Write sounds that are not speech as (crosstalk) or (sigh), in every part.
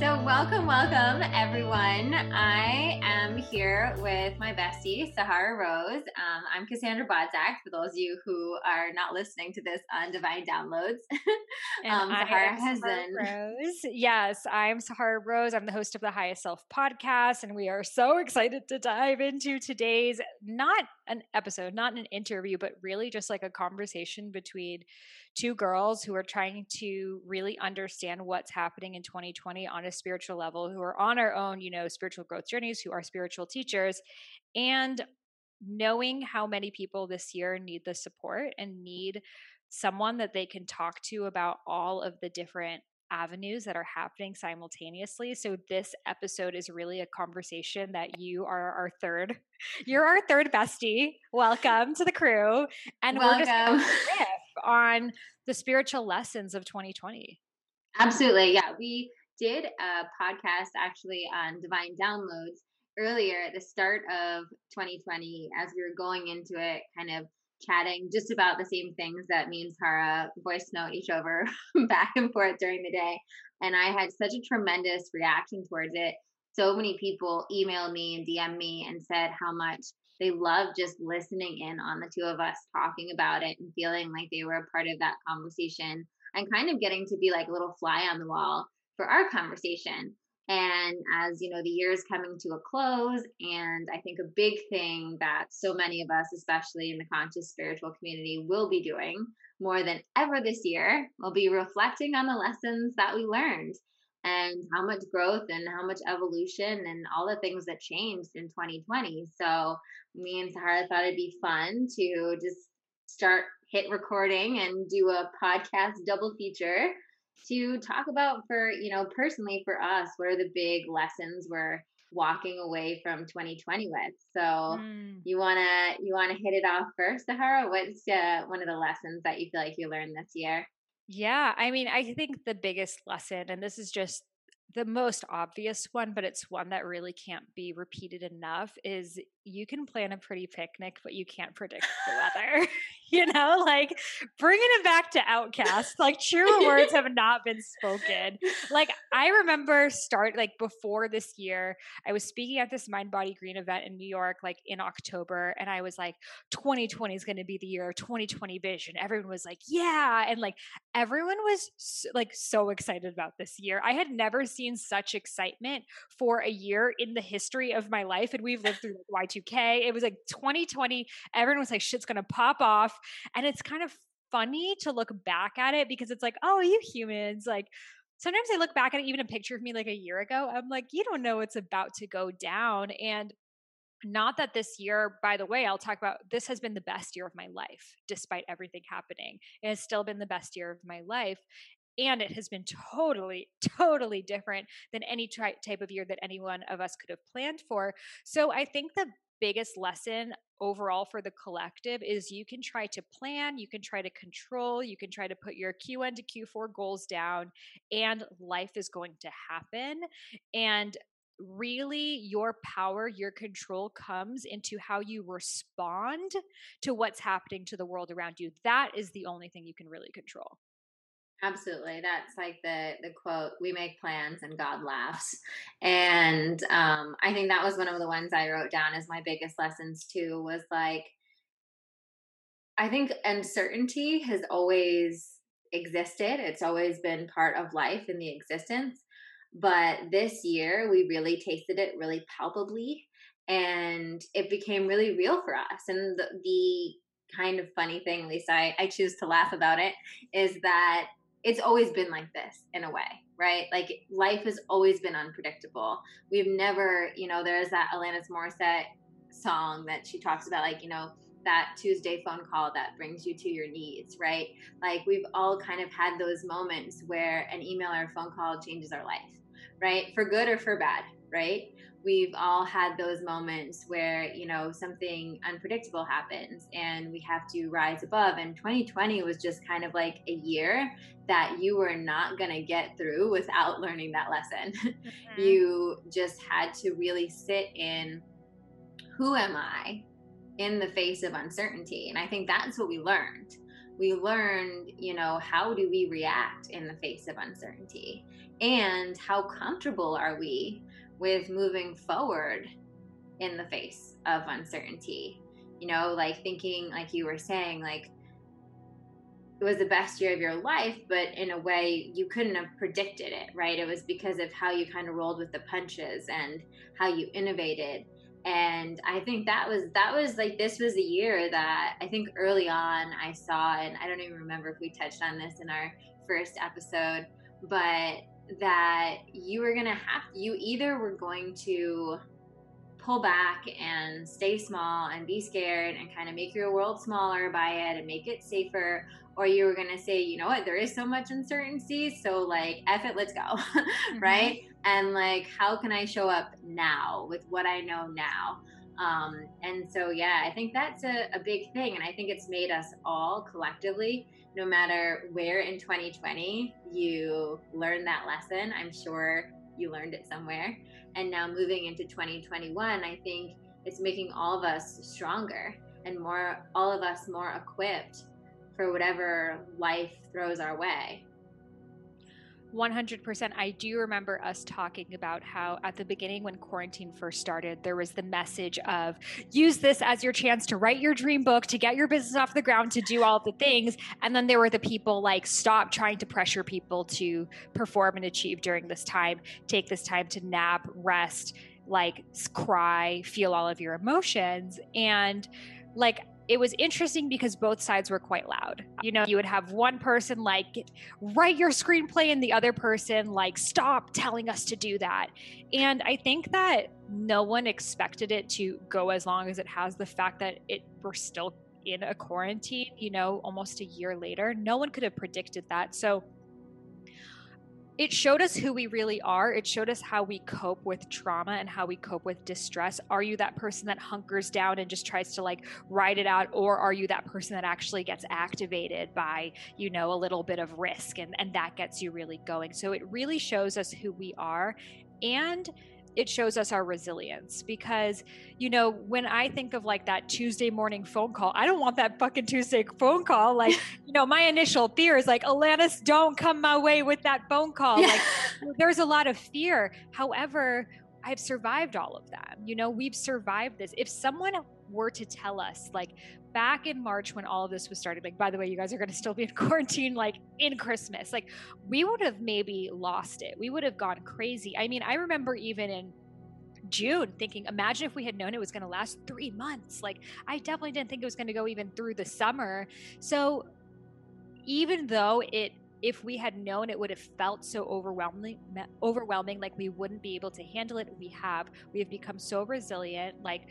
So, welcome, welcome, everyone. I am here with my bestie, Sahara Rose. Um, I'm Cassandra Bodzak, for those of you who are not listening to this on Divine Downloads. (laughs) um, Sahara has Rose. Yes, I'm Sahara Rose. I'm the host of the Highest Self podcast, and we are so excited to dive into today's not an episode, not an interview, but really just like a conversation between two girls who are trying to really understand what's happening in 2020 on a spiritual level, who are on our own, you know, spiritual growth journeys, who are spiritual teachers, and knowing how many people this year need the support and need someone that they can talk to about all of the different avenues that are happening simultaneously. So this episode is really a conversation that you are our third. (laughs) You're our third bestie. Welcome to the crew. And Welcome. we're just riff on the spiritual lessons of 2020. Absolutely. Yeah. We did a podcast actually on divine downloads earlier at the start of 2020 as we were going into it, kind of chatting just about the same things that me and Tara voice note each over (laughs) back and forth during the day. And I had such a tremendous reaction towards it. So many people emailed me and DM me and said how much they love just listening in on the two of us talking about it and feeling like they were a part of that conversation and kind of getting to be like a little fly on the wall for our conversation. And as you know, the year is coming to a close, and I think a big thing that so many of us, especially in the conscious spiritual community, will be doing more than ever this year will be reflecting on the lessons that we learned and how much growth and how much evolution and all the things that changed in 2020. So, me and Sahara thought it'd be fun to just start hit recording and do a podcast double feature to talk about for you know personally for us what are the big lessons we're walking away from 2020 with so mm. you want to you want to hit it off first sahara what's uh, one of the lessons that you feel like you learned this year yeah i mean i think the biggest lesson and this is just the most obvious one, but it's one that really can't be repeated enough is you can plan a pretty picnic, but you can't predict the (laughs) weather. You know, like bringing it back to OutKast, like true words have not been spoken. Like I remember start like before this year, I was speaking at this Mind Body Green event in New York, like in October, and I was like, 2020 is going to be the year of 2020 vision. Everyone was like, yeah, and like everyone was like so excited about this year. I had never seen such excitement for a year in the history of my life, and we've lived through like Y2K. It was like 2020. Everyone was like, shit's going to pop off and it's kind of funny to look back at it because it's like, oh, you humans, like sometimes I look back at even a picture of me like a year ago, I'm like, you don't know what's about to go down. And not that this year, by the way, I'll talk about this has been the best year of my life, despite everything happening. It has still been the best year of my life. And it has been totally, (laughs) totally different than any type of year that any one of us could have planned for. So I think the biggest lesson overall for the collective is you can try to plan, you can try to control, you can try to put your Q1 to Q4 goals down, and life is going to happen. And really, your power, your control comes into how you respond to what's happening to the world around you. That is the only thing you can really control. Absolutely. That's like the the quote, we make plans and God laughs. And um I think that was one of the ones I wrote down as my biggest lessons too was like I think uncertainty has always existed. It's always been part of life and the existence. But this year we really tasted it really palpably and it became really real for us. And the, the kind of funny thing, Lisa, I, I choose to laugh about it, is that it's always been like this in a way, right? Like life has always been unpredictable. We've never, you know, there's that Alanis Morissette song that she talks about, like, you know, that Tuesday phone call that brings you to your knees, right? Like we've all kind of had those moments where an email or a phone call changes our life, right? For good or for bad, right? we've all had those moments where you know something unpredictable happens and we have to rise above and 2020 was just kind of like a year that you were not going to get through without learning that lesson (laughs) mm-hmm. you just had to really sit in who am i in the face of uncertainty and i think that's what we learned we learned, you know, how do we react in the face of uncertainty? And how comfortable are we with moving forward in the face of uncertainty? You know, like thinking, like you were saying, like it was the best year of your life, but in a way you couldn't have predicted it, right? It was because of how you kind of rolled with the punches and how you innovated. And I think that was that was like this was a year that I think early on I saw, and I don't even remember if we touched on this in our first episode, but that you were gonna have you either were going to pull back and stay small and be scared and kind of make your world smaller by it and make it safer or you were going to say you know what there is so much uncertainty so like F it let's go (laughs) mm-hmm. right and like how can i show up now with what i know now? Um, and so yeah i think that's a, a big thing and i think it's made us all collectively no matter where in 2020 you learned that lesson i'm sure you learned it somewhere and now moving into 2021 i think it's making all of us stronger and more all of us more equipped for whatever life throws our way 100%. I do remember us talking about how at the beginning, when quarantine first started, there was the message of use this as your chance to write your dream book, to get your business off the ground, to do all the things. And then there were the people like, stop trying to pressure people to perform and achieve during this time. Take this time to nap, rest, like cry, feel all of your emotions. And like, it was interesting because both sides were quite loud. You know, you would have one person like, write your screenplay, and the other person like, stop telling us to do that. And I think that no one expected it to go as long as it has. The fact that it we're still in a quarantine, you know, almost a year later, no one could have predicted that. So it showed us who we really are. It showed us how we cope with trauma and how we cope with distress. Are you that person that hunkers down and just tries to like ride it out? Or are you that person that actually gets activated by, you know, a little bit of risk and, and that gets you really going? So it really shows us who we are. And it shows us our resilience because you know when i think of like that tuesday morning phone call i don't want that fucking tuesday phone call. Like (laughs) you know my initial fear is like alanis don't come my way with that phone call. Like there's a lot of fear. However i've survived all of them you know we've survived this. If someone were to tell us like back in March when all of this was started, like, by the way, you guys are going to still be in (laughs) quarantine, like in Christmas, like, we would have maybe lost it. We would have gone crazy. I mean, I remember even in June thinking, imagine if we had known it was going to last three months. Like, I definitely didn't think it was going to go even through the summer. So, even though it if we had known it would have felt so overwhelming overwhelming like we wouldn't be able to handle it we have we have become so resilient like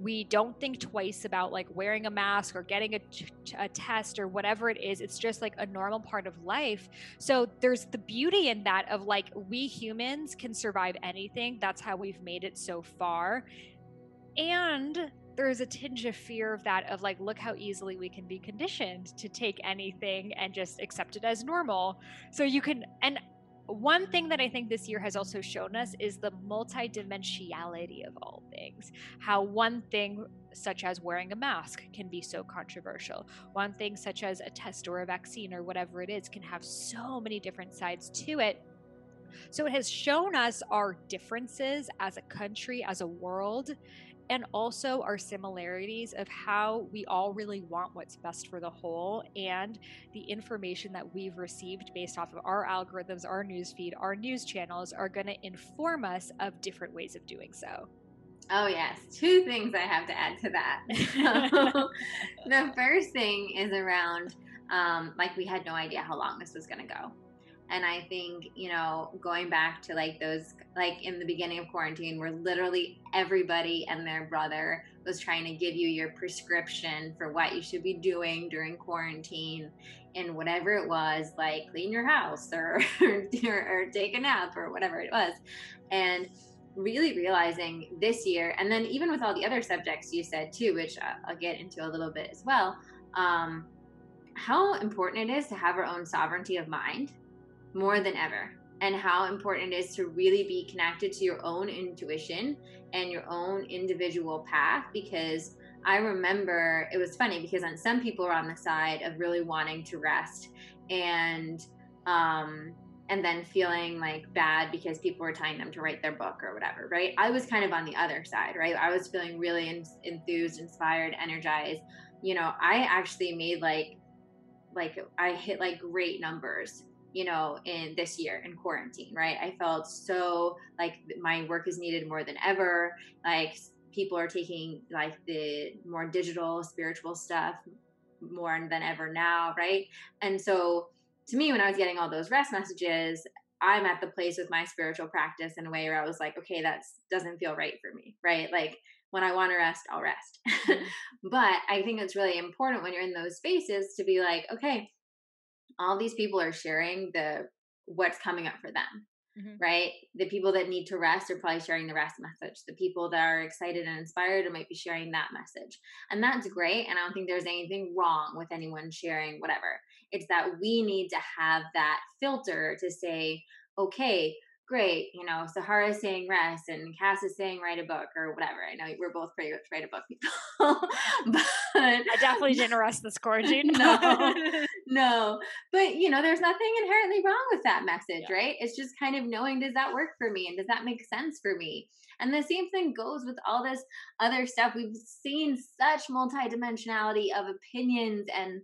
we don't think twice about like wearing a mask or getting a, a, test or whatever it is. It's just like a normal part of life. So there's the beauty in that of like we humans can survive anything. That's how we've made it so far. And there's a tinge of fear of that of like look how easily we can be conditioned to take anything and just accept it as normal. So you can and one thing that I think this year has also shown us is the multidimensionality of all things. How one thing, such as wearing a mask, can be so controversial. One thing, such as a test or a vaccine or whatever it is, can have so many different sides to it. So it has shown us our differences as a country, as a world, and also our similarities of how we all really want what's best for the whole and the information that we've received based off of our algorithms, our newsfeed, our news channels are going to inform us of different ways of doing so. Oh, yes. Two things I have to add to that. (laughs) (laughs) the first thing is around, um, like, we had no idea how long this was going to go. And I think, you know, going back to like those, like in the beginning of quarantine, where literally everybody and their brother was trying to give you your prescription for what you should be doing during quarantine and whatever it was, like clean your house or, (laughs) or, or take a nap or whatever it was. And really realizing this year, and then even with all the other subjects you said too, which I'll get into a little bit as well, um, how important it is to have our own sovereignty of mind more than ever and how important it is to really be connected to your own intuition and your own individual path because I remember it was funny because on some people were on the side of really wanting to rest and um and then feeling like bad because people were telling them to write their book or whatever, right? I was kind of on the other side, right? I was feeling really in, enthused, inspired, energized. You know, I actually made like like I hit like great numbers you know in this year in quarantine right? I felt so like my work is needed more than ever. Like people are taking like the more digital spiritual stuff more than ever now right? And so to me when i was getting all those rest messages i'm at the place with my spiritual practice in a way where i was like okay that doesn't feel right for me right? Like when i want to rest i'll rest. (laughs) But i think it's really important when you're in those spaces to be like okay all these people are sharing the what's coming up for them mm-hmm. right the people that need to rest are probably sharing the rest message the people that are excited and inspired might be sharing that message and that's great and i don't think there's anything wrong with anyone sharing whatever it's that we need to have that filter to say okay great. You know, Sahara is saying rest and Cass is saying write a book or whatever. I know we're both pretty much write a book people. but (laughs) I definitely didn't rest this quarantine. no, (laughs) no. But you know, there's nothing inherently wrong with that message, yeah. right? It's just kind of knowing does that work for me and does that make sense for me? And the same thing goes with all this other stuff. We've seen such multidimensionality of opinions and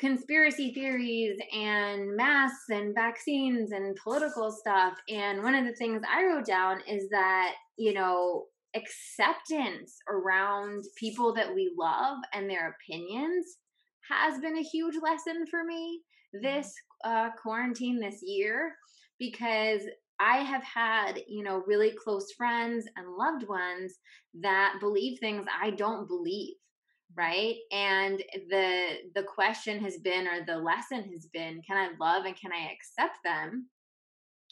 conspiracy theories and masks and vaccines and political stuff. And one of the things I wrote down is that, you know, acceptance around people that we love and their opinions has been a huge lesson for me this uh, quarantine this year because I have had, you know, really close friends and loved ones that believe things I don't believe right? And the the question has been or the lesson has been can i love and can i accept them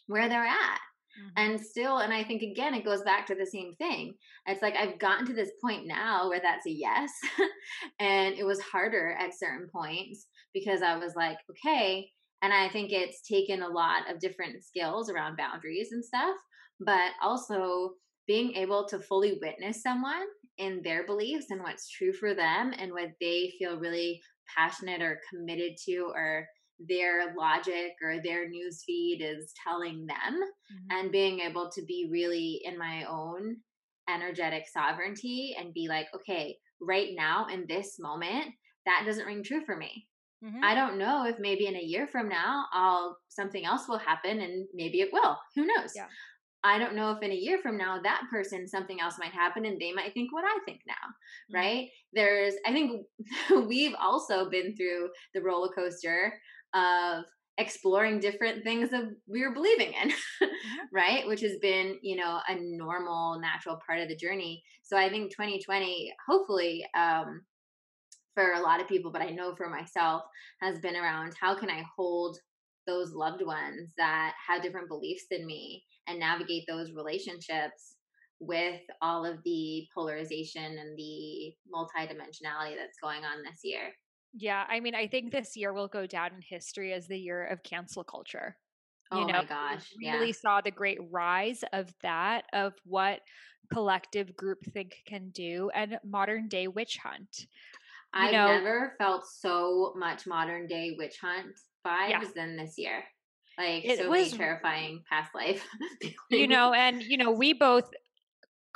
where they're at mm-hmm. and still and i think again it goes back to the same thing it's like i've gotten to this point now where that's a yes (laughs) and it was harder at certain points because i was like okay and i think it's taken a lot of different skills around boundaries and stuff but also being able to fully witness someone in their beliefs and what's true for them and what they feel really passionate or committed to or their logic or their news feed is telling them mm-hmm. and being able to be really in my own energetic sovereignty and be like okay right now in this moment that doesn't ring true for me mm-hmm. i don't know if maybe in a year from now i'll something else will happen and maybe it will who knows yeah. I don't know if in a year from now that person something else might happen and they might think what I think now, mm-hmm. right? There's I think (laughs) we've also been through the roller coaster of exploring different things that we were believing in, mm-hmm. (laughs) right? Which has been, you know, a normal natural part of the journey. So I think 2020 hopefully um for a lot of people, but I know for myself has been around how can I hold those loved ones that have different beliefs than me and navigate those relationships with all of the polarization and the multidimensionality that's going on this year. Yeah, I mean, I think this year will go down in history as the year of cancel culture. You oh know, my gosh. We really yeah. saw the great rise of that, of what collective groupthink can do, and modern day witch hunt. I've know, never felt so much modern day witch hunt vibes yeah. than this year like it so was terrifying past life (laughs) you know and you know we both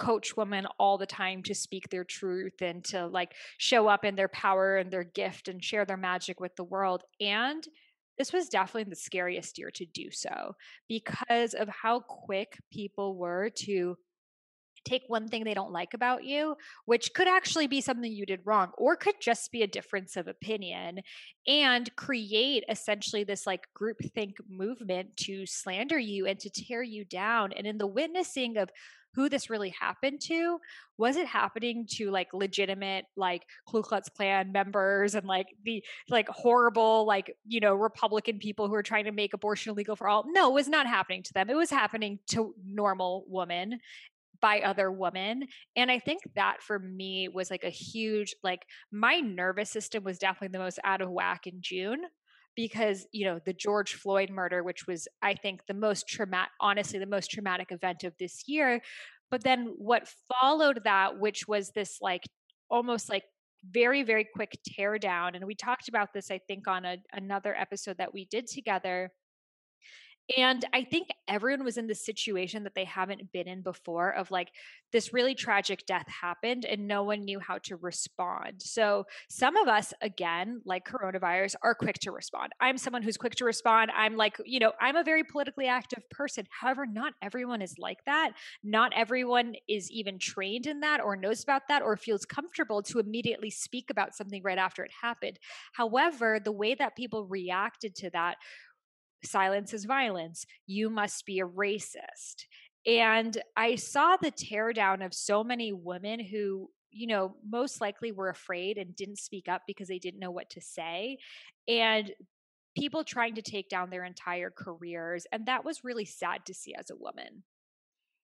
coach women all the time to speak their truth and to like show up in their power and their gift and share their magic with the world and this was definitely the scariest year to do so because of how quick people were to take one thing they don't like about you, which could actually be something you did wrong, or could just be a difference of opinion, and create essentially this like group think movement to slander you and to tear you down. And in the witnessing of who this really happened to was it happening to like legitimate like Ku Klux Klan members and like the like horrible like you know Republican people who are trying to make abortion illegal for all? No it was not happening to them. It was happening to normal women by other women and i think that for me was like a huge like my nervous system was definitely the most out of whack in june because you know the george floyd murder which was i think the most traumatic honestly the most traumatic event of this year. But then what followed that which was this like almost like very very quick tear down and we talked about this i think on a, another episode that we did together and I think everyone was in the situation that they haven't been in before of like this really tragic death happened and no one knew how to respond. So some of us, again, like coronavirus, are quick to respond. I'm someone who's quick to respond. I'm like, you know, I'm a very politically active person. However, not everyone is like that. Not everyone is even trained in that or knows about that or feels comfortable to immediately speak about something right after it happened. However, the way that people reacted to that silence is violence. You must be a racist. And I saw the teardown of so many women who, you know, most likely were afraid and didn't speak up because they didn't know what to say. And people trying to take down their entire careers. And that was really sad to see as a woman.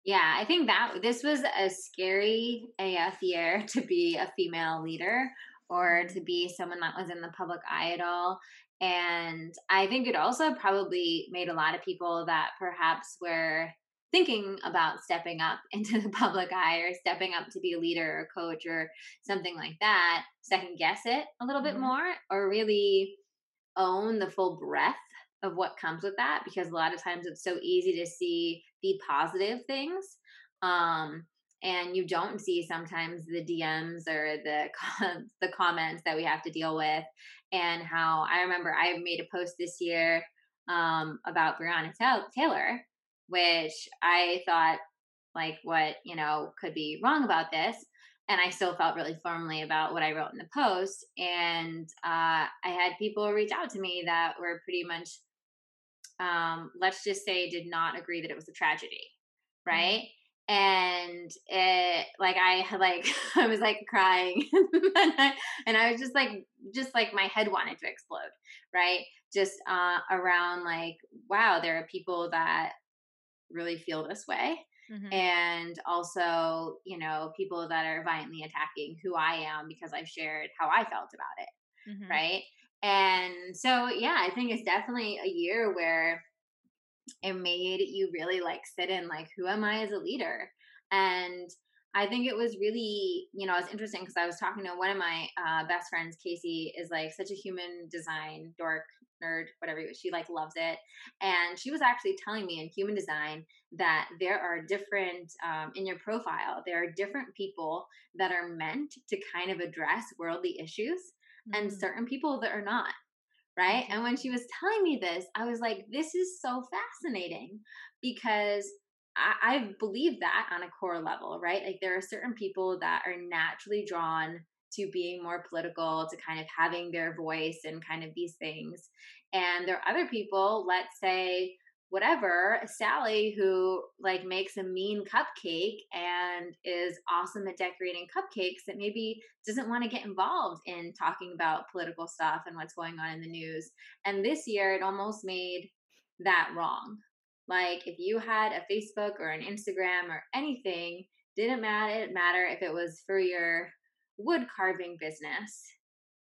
Yeah, I think that this was a scary AF year (laughs) to be a female leader or mm-hmm. to be someone that was in the public eye at all. And I think it also probably made a lot of people that perhaps were thinking about stepping up (laughs) into the public eye or stepping up to be a leader or coach or something like that, second guess it a little mm-hmm. bit more or really own the full breadth of what comes with that because a lot of times it's so easy to see the positive things um, and you don't see sometimes the DMs or the (laughs) the comments that we have to deal with and how I remember I made a post this year um, about Breonna Taylor, which I thought like what you know could be wrong about this, and I still felt really firmly about what I wrote in the post, and uh, I had people reach out to me that were pretty much, um, let's just say, did not agree that it was a tragedy, mm-hmm. right? Mm-hmm and it like i like (laughs) i was like crying (laughs) and, I, and i was just like just like my head wanted to explode right just uh around like wow there are people that really feel this way mm-hmm. and also you know people that are violently attacking who i am because i've shared how i felt about it mm-hmm. right and so yeah i think it's definitely a year where it made you really like sit in like who am i as a leader? And i think it was really you know it's interesting because i was talking to one of my uh, best friends casey is like such a human design dork nerd whatever she like loves it. And she was actually telling me in human design that there are different um, in your profile there are different people that are meant to kind of address worldly issues mm-hmm. and certain people that are not right? And when she was telling me this, I was like, this is so fascinating because I, I believe that on a core level, right? Like there are certain people that are naturally drawn to being more political, to kind of having their voice and kind of these things. And there are other people, let's say, whatever sally who like makes a mean cupcake and is awesome at decorating cupcakes that maybe doesn't want to get involved in talking about political stuff and what's going on in the news. And this year it almost made that wrong. Like if you had a facebook or an instagram or anything didn't matter it matter if it was for your wood carving business.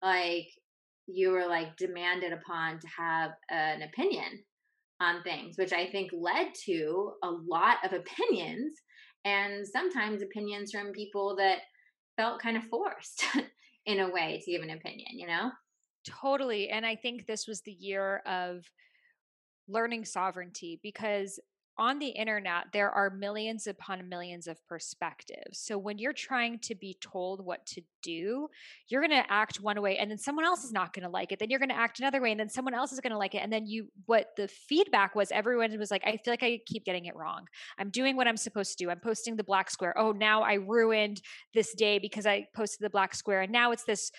Like you were like demanded upon to have an opinion on things, which I think led to a lot of opinions and sometimes opinions from people that felt kind of forced (laughs) in a way to give an opinion, you know? Totally. And I think this was the year of learning sovereignty because on the internet, there are millions upon millions of perspectives. So when you're trying to be told what to do, you're going to act one way and then someone else is not going to like it. Then you're going to act another way and then someone else is going to like it. And then you, what the feedback was, everyone was like, I feel like I keep getting it wrong. I'm doing what I'm supposed to do. I'm posting the black square. Oh, now I ruined this day because I posted the black square. And now it's this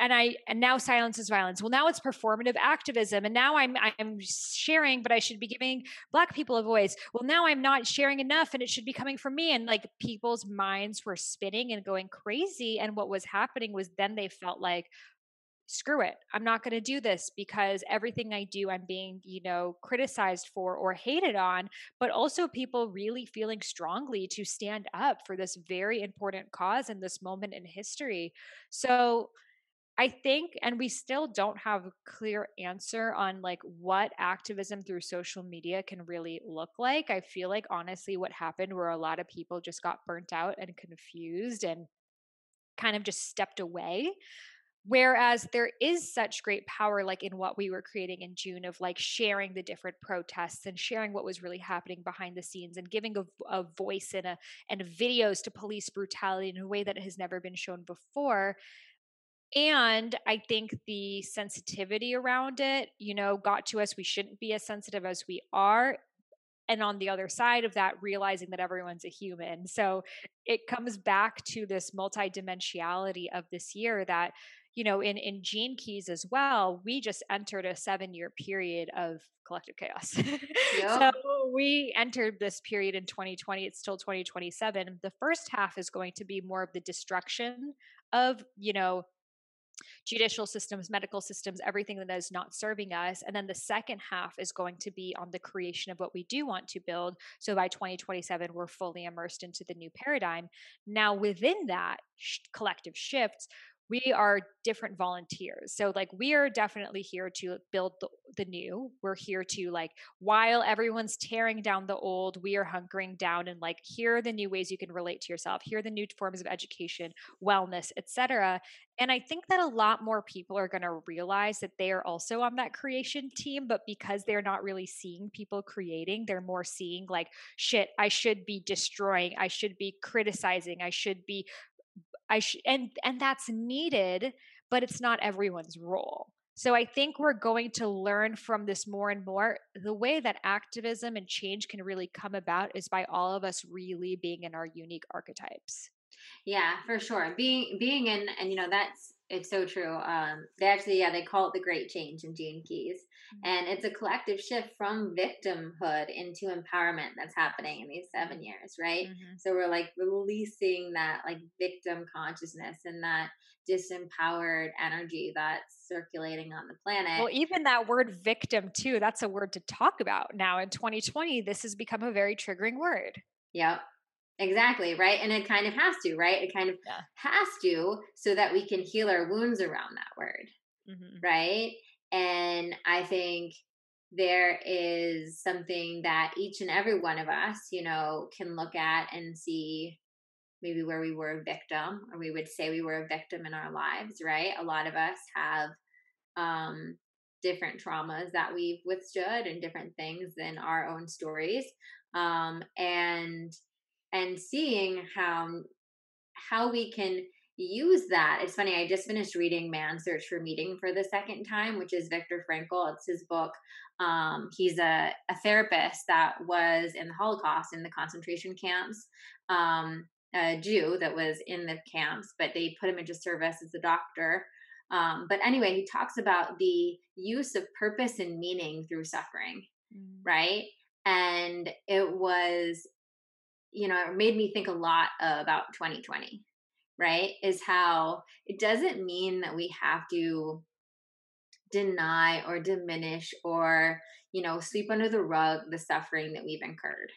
and I and now silence is violence. Well, now it's performative activism, and now I'm I'm sharing, but I should be giving Black people a voice. Well, now I'm not sharing enough, and it should be coming from me. And like people's minds were spinning and going crazy. And what was happening was then they felt like, screw it i'm not going to do this because everything i do i'm being you know criticized for or hated on but also people really feeling strongly to stand up for this very important cause in this moment in history so I think, and we still don't have a clear answer on like what activism through social media can really look like. I feel like honestly, what happened where a lot of people just got burnt out and confused and kind of just stepped away Whereas there is such great power, like in what we were creating in June, of like sharing the different protests and sharing what was really happening behind the scenes and giving a, a voice and a and videos to police brutality in a way that has never been shown before. And I think the sensitivity around it, you know, got to us. We shouldn't be as sensitive as we are and on the other side of that realizing that everyone's a human so it comes back to this multidimensionality of this year that you know, in in Gene Keys as well, we just entered a seven year period of collective chaos. (laughs) Yep. so we entered this period in 2020. It's still 2027. The first half is going to be more of the destruction of, you know, judicial systems, medical systems, everything that is not serving us. And then the second half is going to be on the creation of what we do want to build. So by 2027, we're fully immersed into the new paradigm. Now, within that sh- collective shift, we are different volunteers. So like we are definitely here to build the, the new. We're here to like while everyone's tearing down the old, we are hunkering down and like here are the new ways you can relate to yourself. Here are the new forms of education, wellness, etc. And I think that a lot more people are going to realize that they are also on that creation team, but because they're not really seeing people creating, they're more seeing like shit, I should be destroying, I should be criticizing, I should be I sh- and and that's needed, but it's not everyone's role. So I think we're going to learn from this more and more. The way that activism and change can really come about is by all of us really being in our unique archetypes. Yeah, for sure. Being being in and you know that's it's so true. Um, they actually, yeah, they call it the Great Change in Gene Keys, mm-hmm. and it's a collective shift from victimhood into empowerment that's happening in these seven years, right? Mm-hmm. So we're like releasing that like victim consciousness and that disempowered energy that's circulating on the planet. Well, even that word victim too, that's a word to talk about now in 2020. This has become a very triggering word. Yep. Exactly, right? And it kind of has to, right? It kind of yeah. has to so that we can heal our wounds around that word, mm-hmm. right? And I think there is something that each and every one of us, you know, can look at and see maybe where we were a victim, or we would say we were a victim in our lives, right? A lot of us have um, different traumas that we've withstood and different things than our own stories. Um, and and seeing how how we can use that. It's funny, I just finished reading Man's Search for Meaning for the second time, which is Viktor Frankl. It's his book. Um, he's a, a therapist that was in the Holocaust in the concentration camps, um, a Jew that was in the camps, but they put him into service as a doctor. Um, but anyway, he talks about the use of purpose and meaning through suffering, mm. right? And it was you know, it made me think a lot about 2020, right? Is how it doesn't mean that we have to deny or diminish or, you know, sweep under the rug the suffering that we've incurred,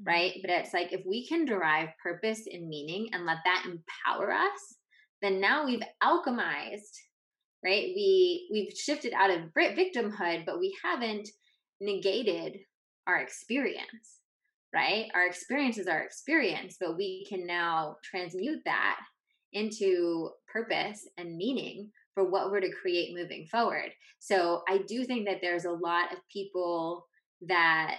mm-hmm. right? But it's like if we can derive purpose and meaning and let that empower us, then now we've alchemized, right? We we've shifted out of victimhood, but we haven't negated our experience right? Our experience is our experience, but we can now transmute that into purpose and meaning for what we're to create moving forward. So I do think that there's a lot of people that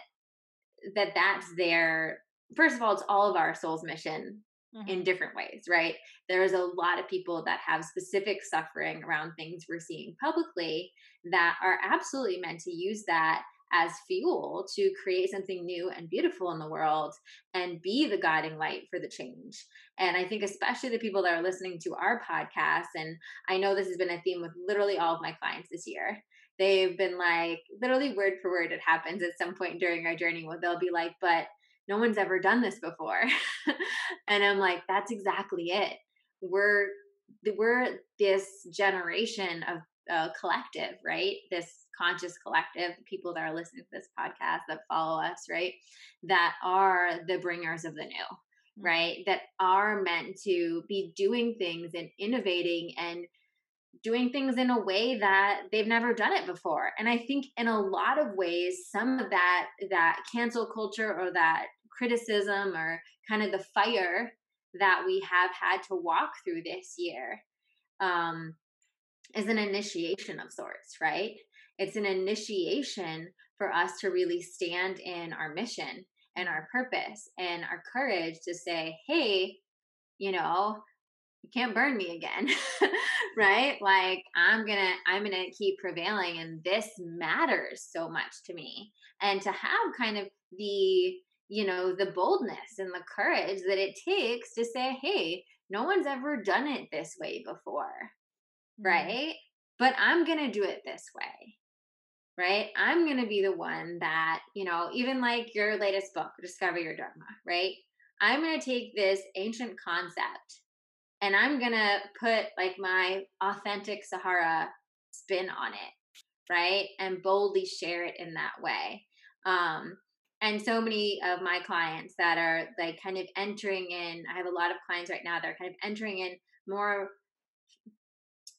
that that's their first of all it's all of our soul's mission mm-hmm. in different ways right there's a lot of people that have specific suffering around things we're seeing publicly that are absolutely meant to use that as fuel to create something new and beautiful in the world and be the guiding light for the change. And I think, especially the people that are listening to our podcast, and I know this has been a theme with literally all of my clients this year. They've been like, literally word for word, it happens at some point during our journey where they'll be like, but no one's ever done this before. (laughs) and I'm like, that's exactly it. We're we're this generation of uh, collective, right? This conscious collective, people that are listening to this podcast that follow us, right? That are the bringers of the new, mm-hmm. right? That are meant to be doing things and innovating and doing things in a way that they've never done it before. And I think in a lot of ways, some of that that cancel culture or that criticism or kind of the fire that we have had to walk through this year um, is an initiation of sorts, right? It's an initiation for us to really stand in our mission and our purpose and our courage to say, hey, you know, you can't burn me again. (laughs) right? Like I'm going to I'm going to keep prevailing and this matters so much to me. And to have kind of the you know, the boldness and the courage that it takes to say, hey, no one's ever done it this way before. Mm-hmm. Right? But I'm going to do it this way right? I'm going to be the one that, you know, even like your latest book, Discover Your Dharma, right? I'm going to take this ancient concept and I'm going to put like my authentic Sahara spin on it, right? And boldly share it in that way. Um, and so many of my clients that are like kind of entering in, I have a lot of clients right now that are kind of entering in more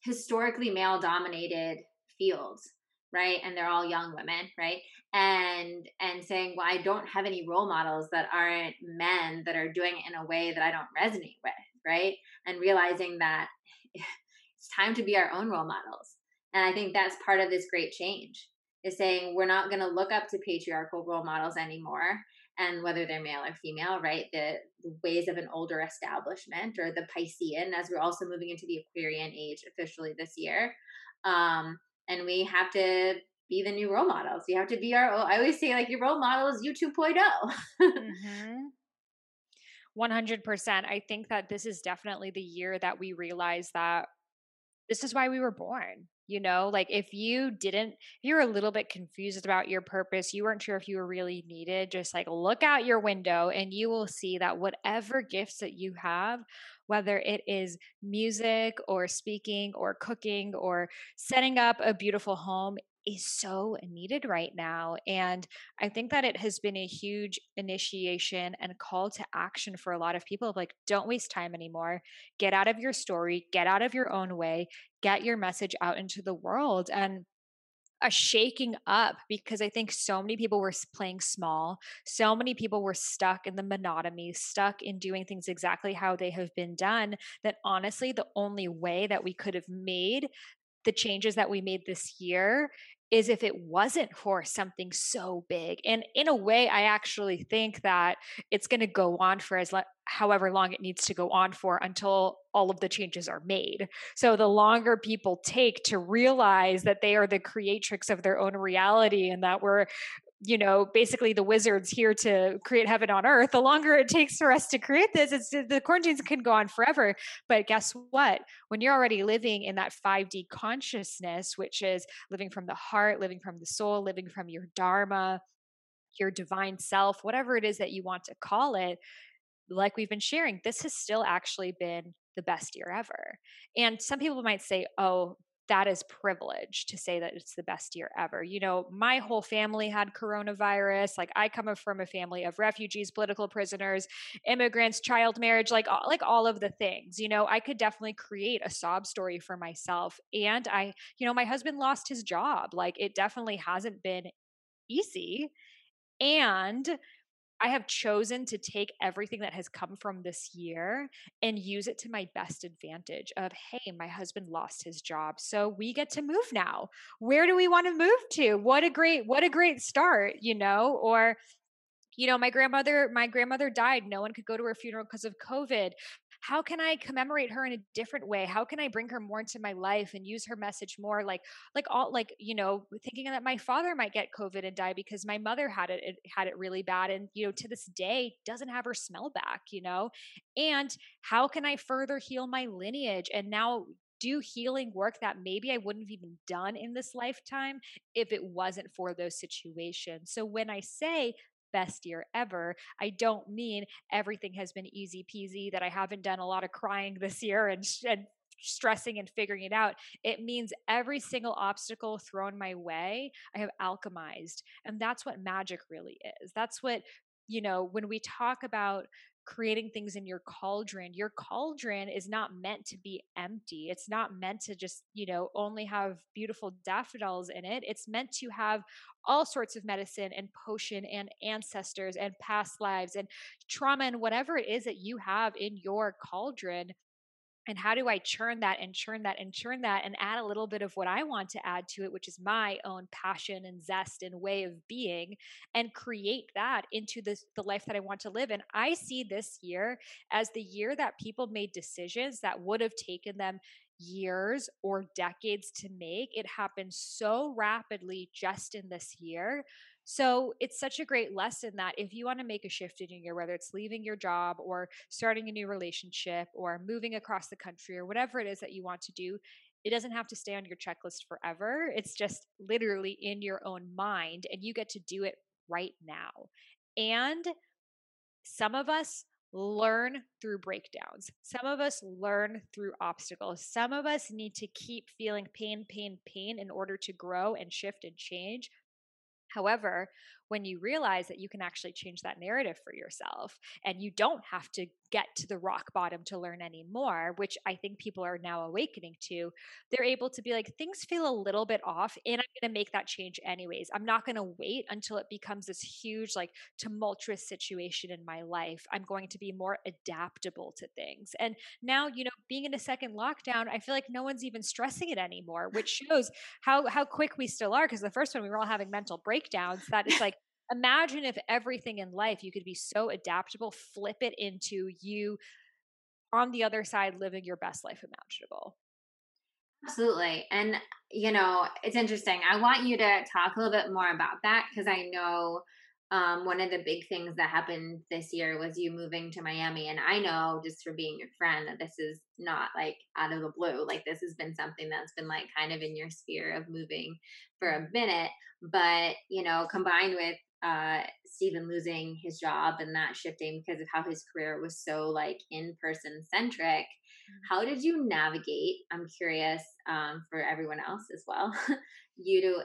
historically male dominated fields right? And they're all young women right? And and saying well i don't have any role models that aren't men that are doing it in a way that i don't resonate with right? And realizing that (laughs) it's time to be our own role models. And i think that's part of this great change is saying we're not going to look up to patriarchal role models anymore and whether they're male or female right? The, the ways of an older establishment or the piscean as we're also moving into the aquarian age officially this year um, and we have to be the new role models. We have to be our. I always say like your role model is you 2.0. (laughs) mm-hmm. 100%. I think that this is definitely the year that we realize that this is why we were born. You know, like if you didn't, if you're a little bit confused about your purpose, you weren't sure if you were really needed, just like look out your window and you will see that whatever gifts that you have whether it is music or speaking or cooking or setting up a beautiful home is so needed right now. And I think that it has been a huge initiation and call to action for a lot of people of like, don't waste time anymore. Get out of your story, get out of your own way, get your message out into the world. And a shaking up because I think so many people were playing small. So many people were stuck in the monotony, stuck in doing things exactly how they have been done. That honestly, the only way that we could have made the changes that we made this year is if it wasn't for something so big. And in a way, I actually think that it's going to go on for as however long it needs to go on for until all of the changes are made. So the longer people take to realize that they are the creatrix of their own reality and that we're you know, basically the wizards here to create heaven on earth, the longer it takes for us to create this, it's the quarantines can go on forever. But guess what? When you're already living in that 5D consciousness, which is living from the heart, living from the soul, living from your dharma, your divine self, whatever it is that you want to call it, like we've been sharing, this has still actually been the best year ever. And some people might say, oh, that is privilege to say that it's the best year ever. You know, my whole family had coronavirus. Like I come from a family of refugees, political prisoners, immigrants, child marriage, like like all of the things. You know, I could definitely create a sob story for myself. And I, you know, my husband lost his job. Like it definitely hasn't been easy. And I have chosen to take everything that has come from this year and use it to my best advantage of hey my husband lost his job so we get to move now. Where do we want to move to? What a great what a great start you know or you know my grandmother my grandmother died. No one could go to her funeral because of covid how can i commemorate her in a different way? How can i bring her more into my life and use her message more? Like like all like you know thinking that my father might get covid and die because my mother had it, it had it really bad and you know to this day doesn't have her smell back you know? And how can i further heal my lineage and now do healing work that maybe I wouldn't have even done in this lifetime if it wasn't for those situations. So when I say best year ever. I don't mean everything has been easy peasy, that I haven't done a lot of crying (laughs) this year and, and stressing and figuring it out. It means every single obstacle thrown my way, I have alchemized. And that's what magic really is. That's what, you know, when we talk about creating things in your cauldron. Your cauldron is not meant to be empty. It's not meant to just, you know, only have beautiful daffodils in it. It's meant to have all sorts of medicine and potion and ancestors and past lives and trauma and whatever it is that you have in your cauldron and how do I churn that and churn that and churn that and add a little bit of what I want to add to it, which is my own passion and zest and way of being, and create that into the, the life that I want to live. And I see this year as the year that people made decisions that would have taken them years or decades to make. It happened so rapidly just in this year so it's such a great lesson that if you want to make a shift in your year, whether it's leaving your job or starting a new relationship or moving across the country or whatever it is that you want to do, it doesn't have to stay on your checklist forever. It's just literally in your own mind, and you get to do it right now. And some of us learn through breakdowns. Some of us learn through obstacles. Some of us need to keep feeling pain, pain, pain in order to grow and shift and change. However, when you realize that you can actually change that narrative for yourself and you don't have to get to the rock bottom to learn anymore, which I think people are now awakening to, they're able to be like, things feel a little bit off and I'm going to make that change anyways. I'm not going to wait until it becomes this huge, like tumultuous situation in my life. I'm going to be more adaptable to things. And now, you know, being in a second lockdown, I feel like no one's even stressing it anymore, which shows how, how quick we still are. Cause the first one we were all having mental breakdowns that it's like, imagine if everything in life you could be so adaptable, flip it into you on the other side living your best life imaginable. Absolutely. And, you know, it's interesting. I want you to talk a little bit more about that because I know um, one of the big things that happened this year was you moving to Miami. And I know just for being your friend that this is not like out of the blue. Like this has been something that's been like kind of in your sphere of moving for a minute. But, you know, combined with uh, Stephen losing his job and that shifting because of how his career was so like in person centric. Mm-hmm. How did you navigate? I'm curious um, for everyone else as well. (laughs) you to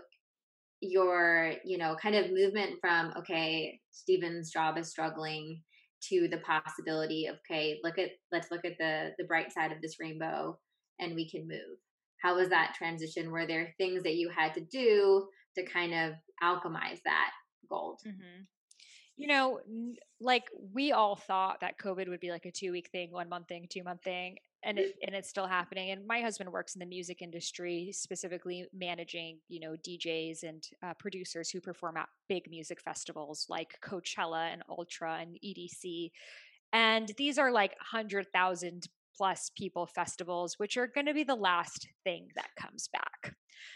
your you know kind of movement from okay, Stephen's job is struggling to the possibility of okay, look at let's look at the the bright side of this rainbow and we can move. How was that transition? Were there things that you had to do to kind of alchemize that gold. Mm-hmm. You know, like we all thought that COVID would be like a two week thing, one month thing, two month thing, and it, and it's still happening. And my husband works in the music industry, specifically managing you know DJs and uh, producers who perform at big music festivals like Coachella and Ultra and EDC. And these are like hundred thousand plus people festivals, which are going to be the last thing that comes back.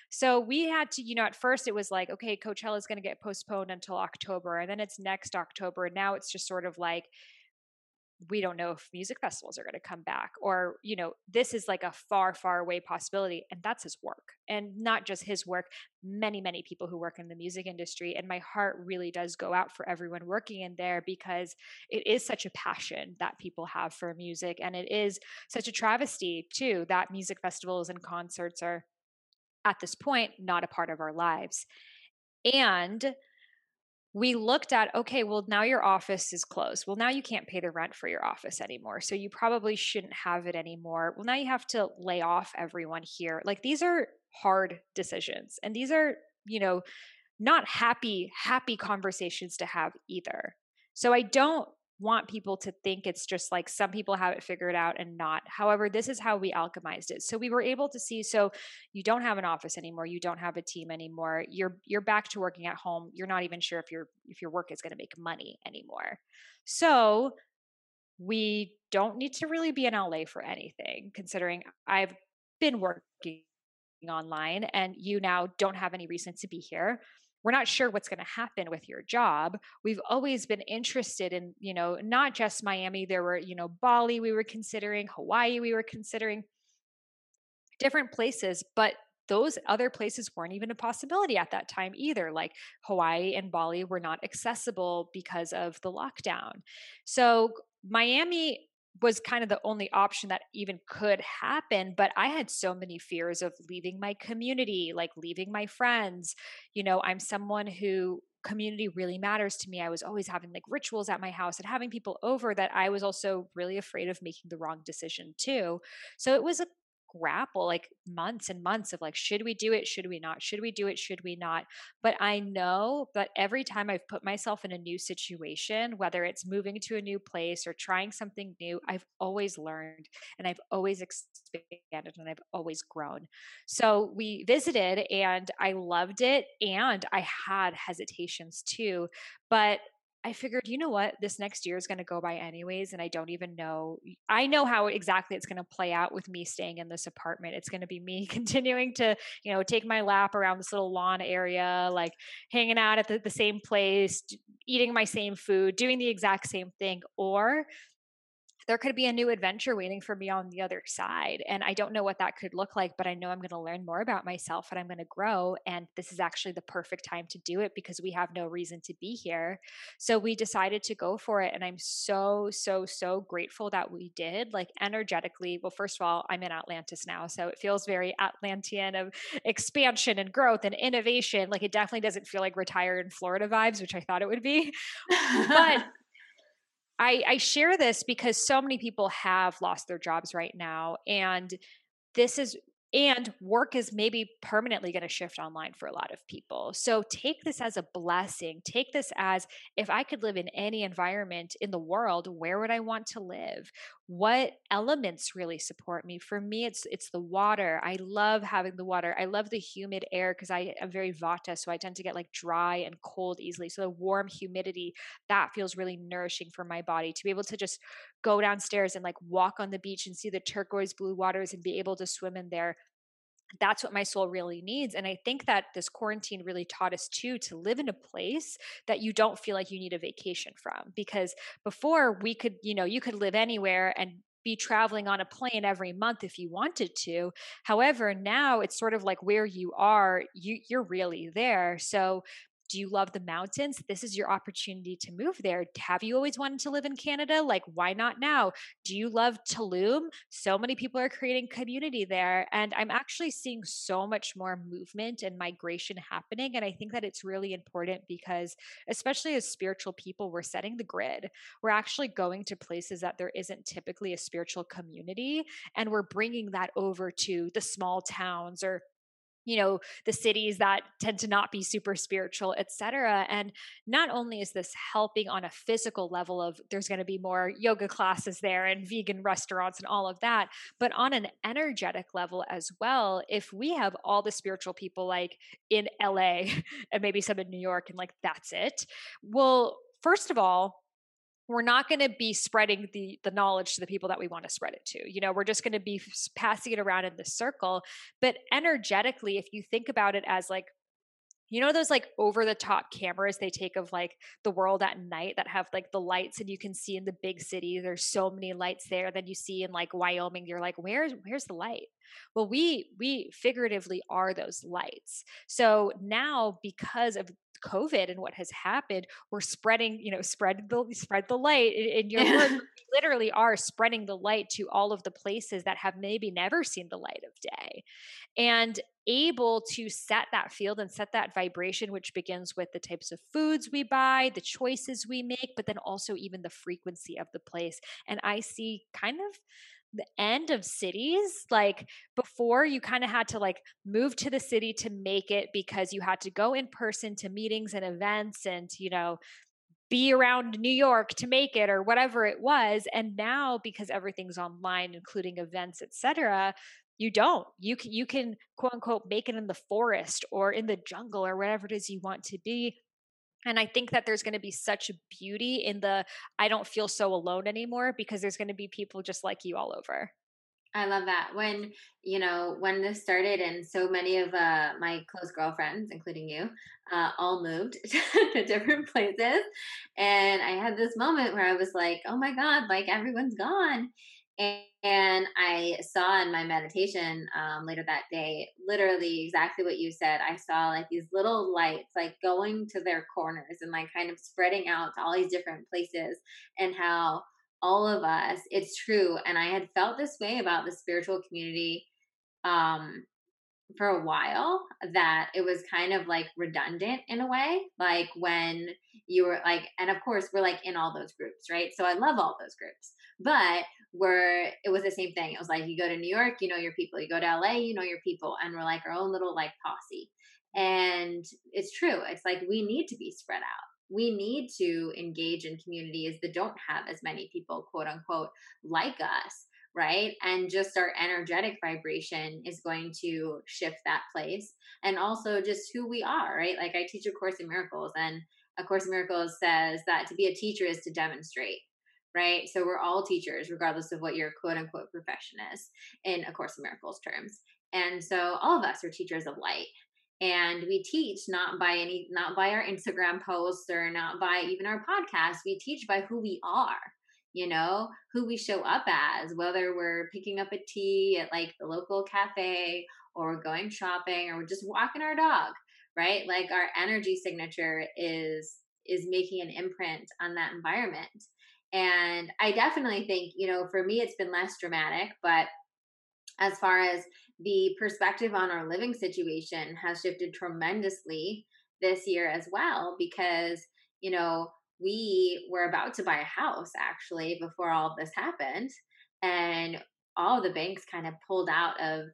So we had to, you know, at first it was like, okay, Coachella is going to get postponed until October, and then it's next October. And now it's just sort of like, we don't know if music festivals are going to come back or you know this is like a far far away possibility and that's his work and not just his work many many people who work in the music industry and my heart really does go out for everyone working in there because it is such a passion that people have for music and it is such a travesty too that music festivals and concerts are at this point not a part of our lives. And we looked at okay well now your office is closed. Well now you can't pay the rent for your office anymore so you probably shouldn't have it anymore. Well now you have to lay off everyone here. Like these are hard decisions and these are you know not happy happy conversations to have either. So i don't want people to think it's just like some people have it figured out and not. However, this is how we alchemized it. So we were able to see so you don't have an office anymore, you don't have a team anymore. You're you're back to working at home. You're not even sure if your if your work is going to make money anymore. So we don't need to really be in LA for anything considering I've been working online and you now don't have any reason to be here we're not sure what's going to happen with your job. We've always been interested in you know not just miami there were you know bali we were considering hawaii we were considering. Different places but those other places weren't even a possibility at that time either like hawaii and bali were not accessible because of the lockdown. So miami was kind of the only option that even could happen but i had so many fears of leaving my community like leaving my friends you know i'm someone who community really matters to me. I was always having like rituals at my house and having people over that I was also really afraid of making the wrong decision too. So it was a grapple like months and months of like should we do it? Should we not? Should we do it? Should we not? But i know that every time i've put myself in a new situation whether it's moving to a new place or trying something new i've always learned and i've always expanded and i've always grown. So we visited and i loved it and i had hesitations too but I figured, you know what, this next year is going to go by anyways. And I don't even know. I know how exactly it's going to play out with me staying in this apartment. It's going to be me (laughs) continuing to, you know, take my lap around this little lawn area, like hanging out at the, the same place, eating my same food, doing the exact same thing. Or there could be a new adventure waiting for me on the other side. And I don't know what that could look like, but I know I'm going to learn more about myself and I'm going to grow. And this is actually the perfect time to do it because we have no reason to be here. So we decided to go for it. And I'm so, so, so grateful that we did. Like energetically, well, first of all, I'm in Atlantis now. So it feels very Atlantean of expansion and growth and innovation. Like it definitely doesn't feel like retired in Florida vibes, which I thought it would be. but (laughs) (laughs) I, I share this because so many people have lost their jobs right now. And this is and work is maybe permanently going to shift online for a lot of people. So take this as a blessing. Take this as if I could live in any environment in the world, where would I want to live? What elements really support me? For me, it's it's the water. I love having the water. I love the humid air because I am very vata, so I tend to get like dry and cold easily. So the warm humidity that feels really nourishing for my body to be able to just go downstairs and like walk on the beach and see the turquoise blue waters and be able to swim in there that's what my soul really needs and i think that this quarantine really taught us too to live in a place that you don't feel like you need a vacation from because before we could you know you could live anywhere and be traveling on a plane every month if you wanted to. However, now it's sort of like where you are, you, you're really there. So do you love the mountains? This is your opportunity to move there. Have you always wanted to live in Canada? Like, why not now? Do you love Tulum? So many people are creating community there. And I'm actually seeing so much more movement and migration happening. And I think that it's really important because, especially as spiritual people, we're setting the grid. We're actually going to places that there isn't typically a spiritual community. And we're bringing that over to the small towns or you know the cities that tend to not be super spiritual etc and not only is this helping on a physical level of there's going to be more yoga classes there and vegan restaurants and all of that but on an energetic level as well if we have all the spiritual people like in LA (laughs) and maybe some in New York and like that's it well first of all we're not going to be spreading the the knowledge to the people that we want to spread it to you know we're just going to be passing it around in the circle. But energetically if you think about it as like you know those like over the top cameras they take of like the world at night that have like the lights and you can see in the big city there's so many lights there that you see in like Wyoming you're like where's where's the light? Well we we figuratively are those lights. So now because of COVID and what has happened, we're spreading, you know, spread the spread the light. In your (laughs) work, literally are spreading the light to all of the places that have maybe never seen the light of day. And able to set that field and set that vibration, which begins with the types of foods we buy, the choices we make, but then also even the frequency of the place. And I see kind of the end of cities like before you kind of had to like move to the city to make it because you had to go in person to meetings and events and you know be around New York to make it or whatever it was and now because everything's online including events etc you don't. You can you can quote unquote make it in the forest or in the jungle or whatever it is you want to be and I think that there's going to be such beauty in the I don't feel so alone anymore because there's going to be people just like you all over. I love that. When, you know, when this started and so many of uh, my close girlfriends, including you, uh, all moved (laughs) to different places. And I had this moment where I was like, oh my God, like everyone's gone. And I saw in my meditation um, later that day, literally exactly what you said. I saw like these little lights, like going to their corners and like kind of spreading out to all these different places, and how all of us, it's true. And I had felt this way about the spiritual community um, for a while that it was kind of like redundant in a way. Like when you were like, and of course, we're like in all those groups, right? So I love all those groups. But where it was the same thing. It was like you go to New York, you know your people. You go to LA, you know your people. And we're like our own little like posse. And it's true. It's like we need to be spread out. We need to engage in communities that don't have as many people, quote unquote, like us right? And just our energetic vibration is going to shift that place. And also just who we are, right? Like I teach a Course in Miracles, and A Course in Miracles says that to be a teacher is to demonstrate, right? So we're all teachers, regardless of what your quote unquote profession is in A Course in Miracles terms. And so all of us are teachers of light. And we teach not by any, not by our Instagram posts or not by even our podcast. We teach by who we are you know, who we show up as, whether we're picking up a tea at like the local cafe or going shopping or we're just walking our dog, right? Like our energy signature is is making an imprint on that environment. And I definitely think, you know, for me it's been less dramatic, but as far as the perspective on our living situation has shifted tremendously this year as well because, you know, we were about to buy a house actually before all this happened and all the banks kind of pulled out of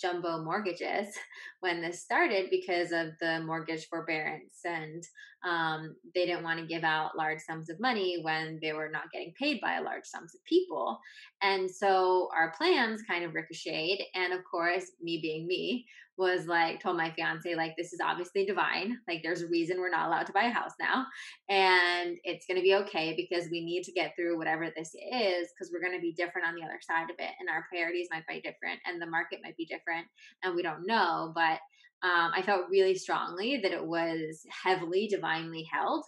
jumbo mortgages (laughs) when this started because of the mortgage forbearance and um, they didn't want to give out large sums of money when they were not getting paid by large sums of people. And so our plans kind of ricocheted and of course me being me was like told my fiance like this is obviously divine like there's a reason we're not allowed to buy a house now and it's going to be okay because we need to get through whatever this is because we're going to be different on the other side of it and our priorities might be different and the market might be different and we don't know but um, i felt really strongly that it was heavily divinely held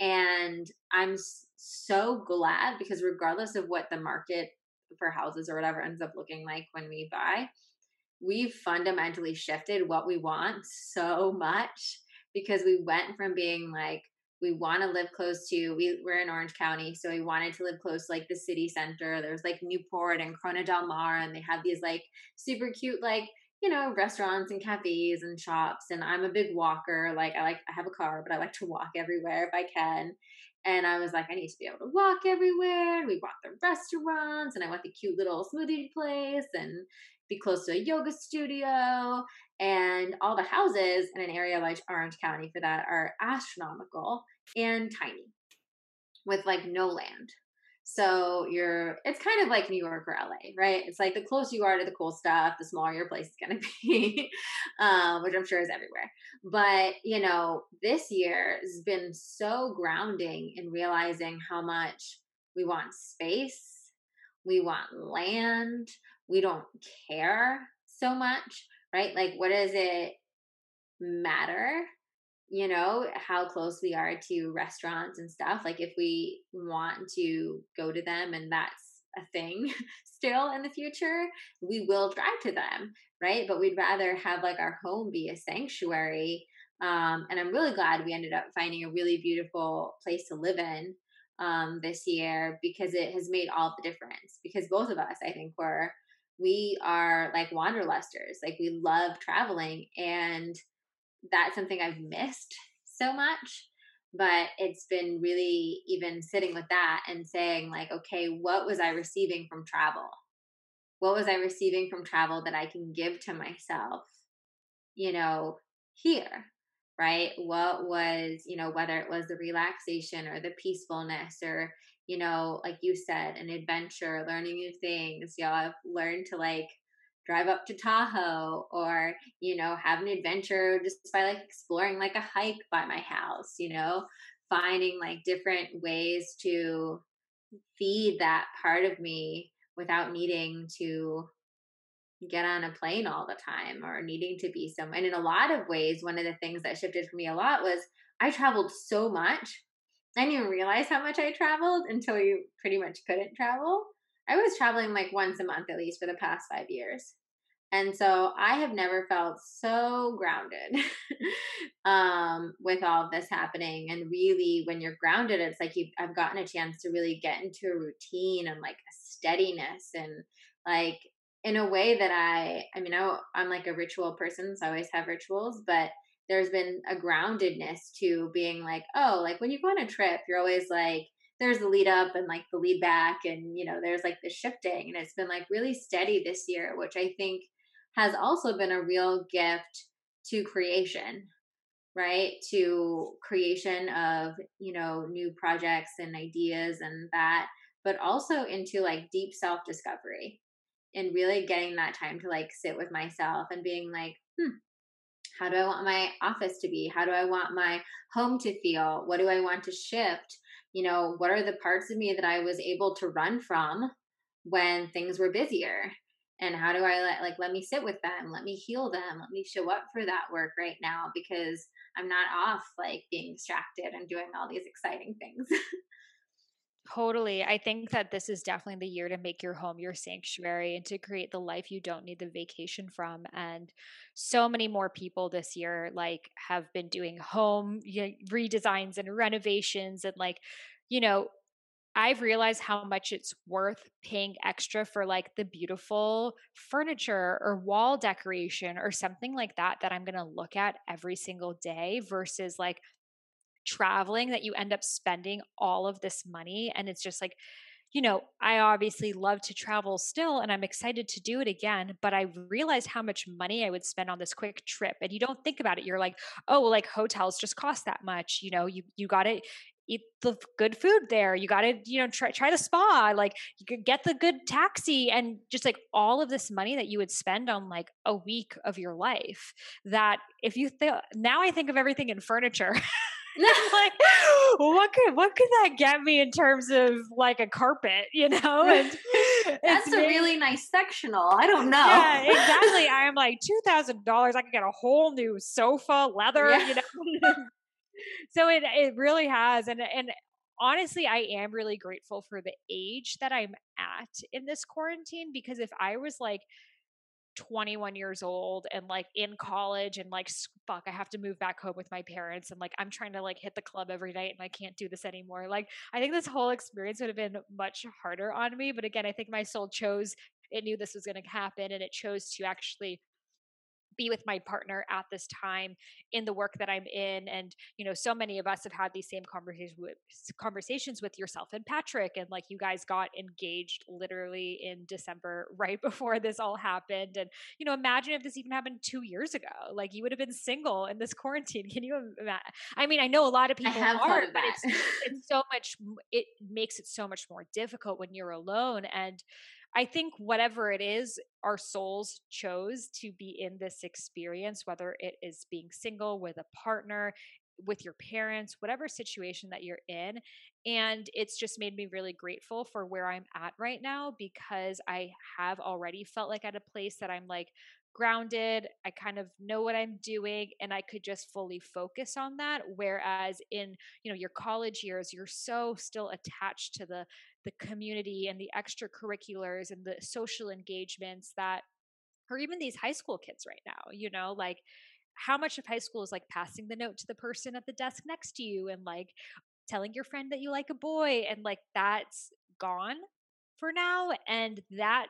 and i'm so glad because regardless of what the market for houses or whatever ends up looking like when we buy we've fundamentally shifted what we want so much because we went from being like we want to live close to we, we're in orange county so we wanted to live close to like the city center. There's like newport and corona del mar and they have these like super cute like you know restaurants and cafes and shops and i'm a big walker like i like i have a car but i like to walk everywhere if i can and I was like, I need to be able to walk everywhere. And we walked the restaurants, and I went the cute little smoothie place, and be close to a yoga studio. And all the houses in an area like Orange County for that are astronomical and tiny with like no land. So you're, it's kind of like New York or LA, right? It's like the closer you are to the cool stuff, the smaller your place is going (laughs) to be, um, which I'm sure is everywhere. But, you know, this year has been so grounding in realizing how much we want space, we want land, we don't care so much, right? Like, what does it matter? You know, how close we are to restaurants and stuff. Like, if we want to go to them and that's a thing (laughs) still in the future, we will drive to them, right? But we'd rather have like our home be a sanctuary. Um, and I'm really glad we ended up finding a really beautiful place to live in um, this year because it has made all the difference. Because both of us, I think, were we are like wanderlusters. Like we love traveling and that's something I've missed so much. But it's been really even sitting with that and saying, like, okay, what was I receiving from travel? What was I receiving from travel that I can give to myself, you know, here? Right? What was, you know, whether it was the relaxation or the peacefulness or you know, like you said, an adventure, learning new things. Know, I've learned to like drive up to Tahoe or, you know, have an adventure just by like exploring like a hike by my house, you know, finding like different ways to feed that part of me without needing to get on a plane all the time or needing to be somewhere. And in a lot of ways, one of the things that shifted for me a lot was I traveled so much I didn't even realize how much I traveled until you pretty much couldn't travel. I was traveling like once a month at least for the past five years. And so I have never felt so grounded (laughs) um, with all this happening. And really, when you're grounded, it's like you I've gotten a chance to really get into a routine and like a steadiness and like in a way that I, I mean, I'm like a ritual person, so I always have rituals, but there's been a groundedness to being like, oh, like when you go on a trip, you're always like, there's the lead up and like the lead back, and you know, there's like the shifting, and it's been like really steady this year, which I think has also been a real gift to creation right? To creation of you know new projects and ideas and that but also into like deep self discovery and really getting that time to like sit with myself and being like hmm how do i want my office to be? How do i want my home to feel? What do i want to shift you know what are the parts of me that i was able to run from when things were busier? And how do i let like let me sit with them let me heal them let me show up for that work right now because i'm not off like being distracted and doing all these exciting things (laughs) Totally. I think that this is definitely the year to make your home your sanctuary and to create the life you don't need the vacation from. And so many more people this year like have been doing home redesigns and renovations and like, you know, I've realized how much it's worth paying extra for like the beautiful furniture or wall decoration or something like that that I'm going to look at every single day versus like traveling that you end up spending all of this money and it's just like you know, I obviously love to travel still and I'm excited to do it again, but I realized how much money I would spend on this quick trip. And you don't think about it. You're like, oh, well, like hotels just cost that much. You know, you you gotta eat the good food there. You gotta, you know, try try the spa, like you could get the good taxi and just like all of this money that you would spend on like a week of your life. That if you now I think of everything in furniture. (laughs) (laughs) like, what could what could that get me in terms of like a carpet, you know? (laughs) And that's a really nice sectional. I don't know. Yeah, exactly. (laughs) I'm like two thousand dollars. I could get a whole new sofa, leather, yeah. you know. so it it really has, and and honestly, I am really grateful for the age that I'm at in this quarantine because if I was like 21 years old and like in college and like fuck i have to move back home with my parents and like i'm trying to like hit the club every night and i can't do this anymore. Like i think this whole experience would have been much harder on me but again i think my soul chose it knew this was going to happen and it chose to actually be with my partner at this time in the work that I'm in. And, you know, so many of us have had these same conversations with, conversations with yourself and Patrick. And like you guys got engaged literally in December, (laughs) right before this all happened. And, you know, imagine if this even happened two years ago. Like you would have been single in this quarantine. (laughs) Can you imagine? I mean, I know a lot of people are, but it's, it's so much, it makes it so much more difficult when you're alone. And, I think whatever it is, our souls chose to be in this experience, whether it is being single with a partner, with your parents, whatever situation that you're in. And it's just made me really grateful for where I'm at right now because I have already felt like at a place that I'm like grounded. I kind of know what I'm doing and I could just fully focus on that. Whereas in, you know, your college years, you're so still attached to the the community and the extracurriculars and the social engagements that or even these high school kids right now, you know, like how much of high school is like passing the note to the person at the desk next to you and like telling your friend that you like a boy and like that's gone for now and that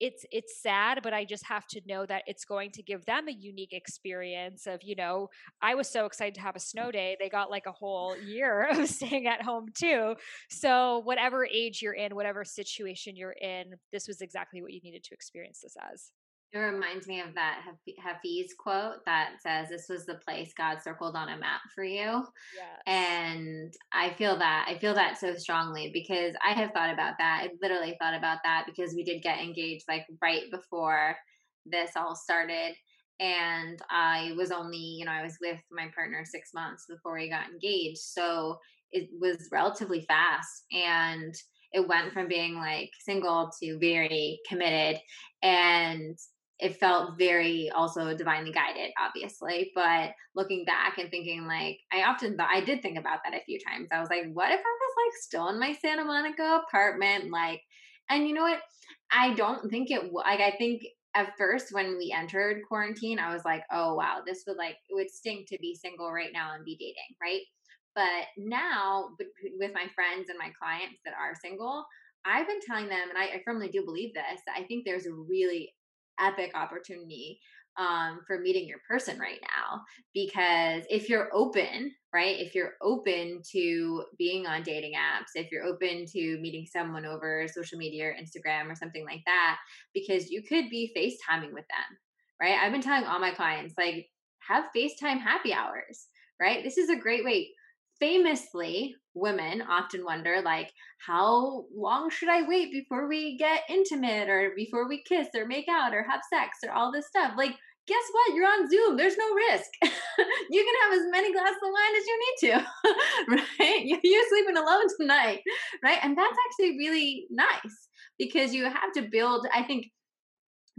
it's it's sad but i just have to know that it's going to give them a unique experience of you know i was so excited to have a snow day they got like a whole year (laughs) of staying at home too. So whatever age you're in whatever situation you're in this was exactly what you needed to experience this as it reminds me of that Hafiz quote that says, This was the place God circled on a map for you. Yes. And I feel that. I feel that so strongly because I have thought about that. I literally thought about that because we did get engaged like right before this all started. And I was only, you know, I was with my partner six months before we got engaged. So it was relatively fast. And it went from being like single to very committed. And it felt very also divinely guided obviously but looking back and thinking like i often thought i did think about that a few times. I was like what if i was like still in my santa monica apartment? Like and you know what? I don't think it like i think at first when we entered quarantine i was like oh wow this would like it would stink to be single right now and be dating right? But now with my friends and my clients that are single I've been telling them, and I, I firmly do believe this, I think there's a really epic opportunity um, for meeting your person right now. Because if you're open, right, if you're open to being on dating apps, if you're open to meeting someone over social media or Instagram or something like that, because you could be FaceTiming with them, right? I've been telling all my clients, like, have FaceTime happy hours, right? This is a great way famously women often wonder like how long should i wait before we get intimate or before we kiss or make out or have sex or all this stuff? Like guess what? You're on zoom. There's no risk. (laughs) You can have as many glasses of wine as you need to (laughs) right? You're sleeping alone tonight right? And that's actually really nice because you have to build i think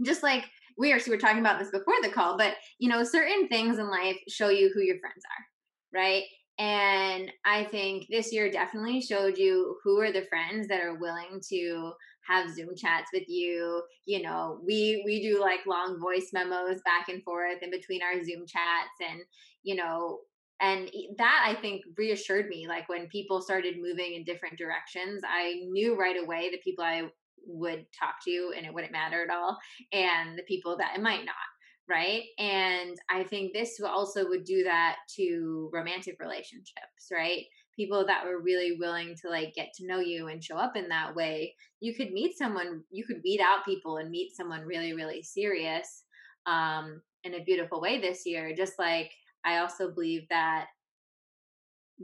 just like we we were talking about this before the call but you know certain things in life show you who your friends are right and I think this year definitely showed you who are the friends that are willing to have Zoom chats with you. You know, we we do like long voice memos back and forth in between our Zoom chats and you know, and that I think reassured me like when people started moving in different directions, I knew right away the people I would talk to and it wouldn't matter at all and the people that it might not right? And I think this also would do that to romantic relationships, right? People that were really willing to like get to know you and show up in that way. You could meet someone, you could weed out people and meet someone really, really serious um, in a beautiful way this year. Just like I also believe that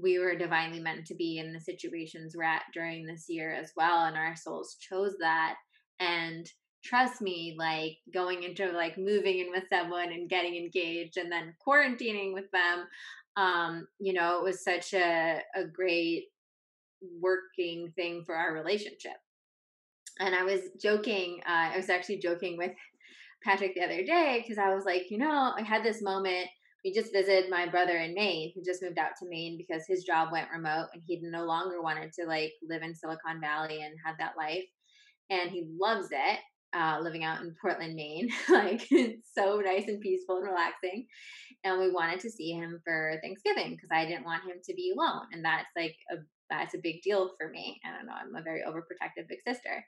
we were divinely meant to be in the situations we're at during this year as well, and our souls chose that. And trust me, like going into like moving in with someone and getting engaged and then quarantining with them, um, you know, it was such a, a great working thing for our relationship. And I was joking, uh, I was actually joking with (laughs) Patrick the other day because I was like, you know, I had this moment. We just visited my brother in Maine who just moved out to Maine because his job went remote and he no longer wanted to like live in Silicon Valley and have that life. And he loves it uh, living out in Portland, Maine. (laughs) like so nice and peaceful and relaxing. And we wanted to see him for Thanksgiving because I didn't want him to be alone. And that's like a that's a big deal for me. I don't know, I'm a very overprotective big sister.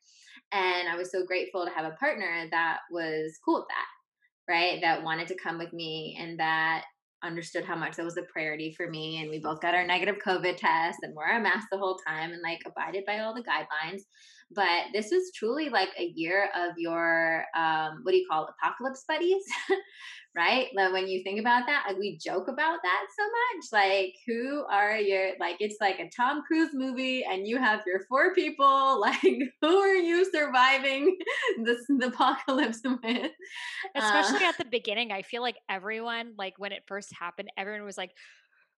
And I was so grateful to have a partner that was cool with that, right? That wanted to come with me and that understood how much that was a priority for me. And we both got our negative COVID test and wore our mask the whole time and like abided by all the guidelines. But this was truly like a year of your um, what do you call it, apocalypse buddies, (laughs) right? Like when you think about that, like we joke about that so much. Like, who are your like? It's like a Tom Cruise movie, and you have your four people. (laughs) Like, who are you surviving (laughs) this the apocalypse with? Especially uh, at the beginning, I feel like everyone, like when it first happened, everyone was like